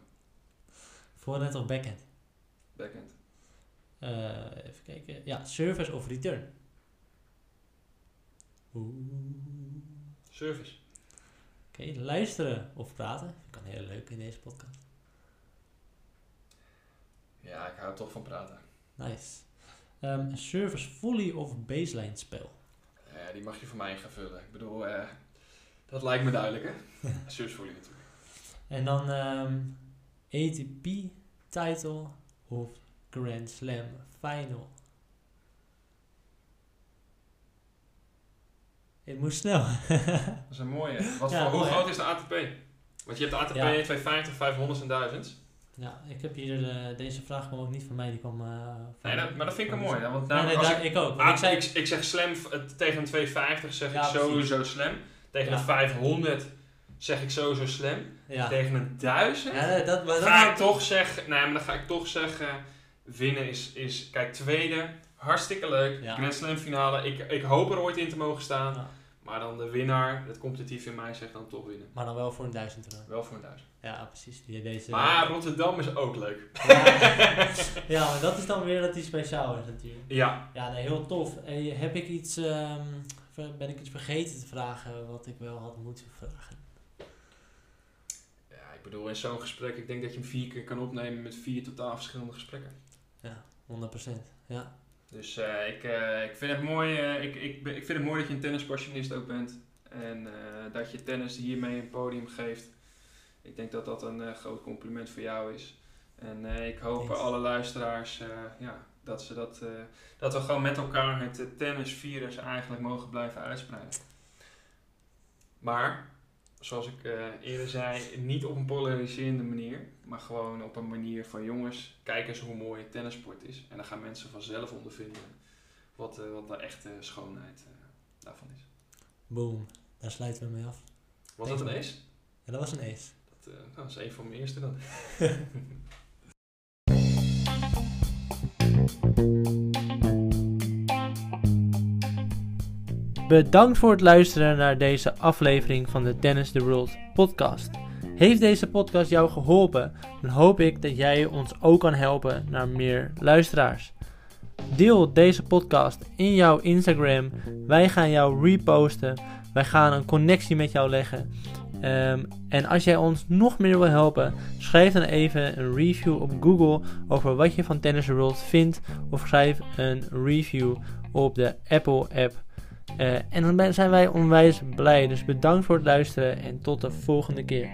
Voorhand of backhand? Backhand. Eh, even kijken. Ja, service of return? Oeh. Service. Oké, luisteren of praten? Ik kan heel leuk in deze podcast. Ja, ik hou toch van praten. Nice. Ehm, service volley of baseline spel? Ja, die mag je voor mij gaan vullen. Ik bedoel, eh, dat lijkt me duidelijk, hè? Service je natuurlijk. En dan ehm, ATP title of Grand Slam final? Het moet snel. Dat is een mooie. Wat Ja, voor, hoe mooi, hè? groot is de ATP? Want je hebt de ATP Ja. 250, 500 en 1000. Ja, ik heb hier, eh, deze vraag kwam ook niet van mij, die kwam eh, van... Nee, dat, maar dat vind ik mooie. hè, Want Ja, nou, nee, als daar- ik, ik, ook. Want ah, ik zei, ik, ik zeg slam eh, tegen een 250 zeg Ja, ik precies. sowieso slam. Tegen Ja. een 500 zeg ik sowieso slam. ja. Tegen een 1000 Ja, nee, dat, maar dat ga ik toch zeggen, nee, maar dan ga ik toch zeggen, winnen is, is kijk, tweede, hartstikke leuk, Ja. Grand Slam finale, ik, ik hoop er ooit in te mogen staan. Maar dan de winnaar, het competitief in mij zegt dan toch winnen. Maar dan wel voor een duizend euro. Wel voor een duizend. Ja, precies. Die, deze, Maar Rotterdam is ook leuk. ja, ja, maar dat is dan weer dat die speciaal is natuurlijk. Ja, Ja, nee, heel tof. Hey, heb ik iets, ehm, ben ik iets vergeten te vragen wat ik wel had moeten vragen? ja ik bedoel in zo'n gesprek, ik denk dat je hem vier keer kan opnemen met vier totaal verschillende gesprekken. 100%. Ja. Dus eh, ik, eh, ik vind het mooi, eh, ik, ik, ik vind het mooi dat je een tennispassionist ook bent. En dat je tennis hiermee een podium geeft. Ik denk dat dat een groot compliment voor jou is. En ik hoop Thanks. alle luisteraars ja, dat, ze dat, dat we gewoon met elkaar het tennisvirus eigenlijk mogen blijven uitspreiden. Maar, zoals ik eh, eerder zei, niet op een polariserende manier. Maar gewoon op een manier van jongens, kijk eens hoe mooi het tennissport is. En dan gaan mensen vanzelf ondervinden wat, eh, wat de echte schoonheid eh, daarvan is. Boom. Daar sluiten we mee af. Was dat een ace? Ja, dat was een ace. Dat, dat is een van mijn eerste dan. Bedankt voor het luisteren naar deze aflevering van de Tennis the World podcast. Heeft deze podcast jou geholpen, dan hoop ik dat jij ons ook kan helpen naar meer luisteraars. Deel deze podcast in jouw Instagram. Wij gaan jou reposten. Wij gaan een connectie met jou leggen. Ehm, en als jij ons nog meer wil helpen, schrijf dan even een review op Google over wat je van Tennis World vindt. Of schrijf een review op de Apple app. Eh, en dan zijn wij onwijs blij. Dus bedankt voor het luisteren en tot de volgende keer.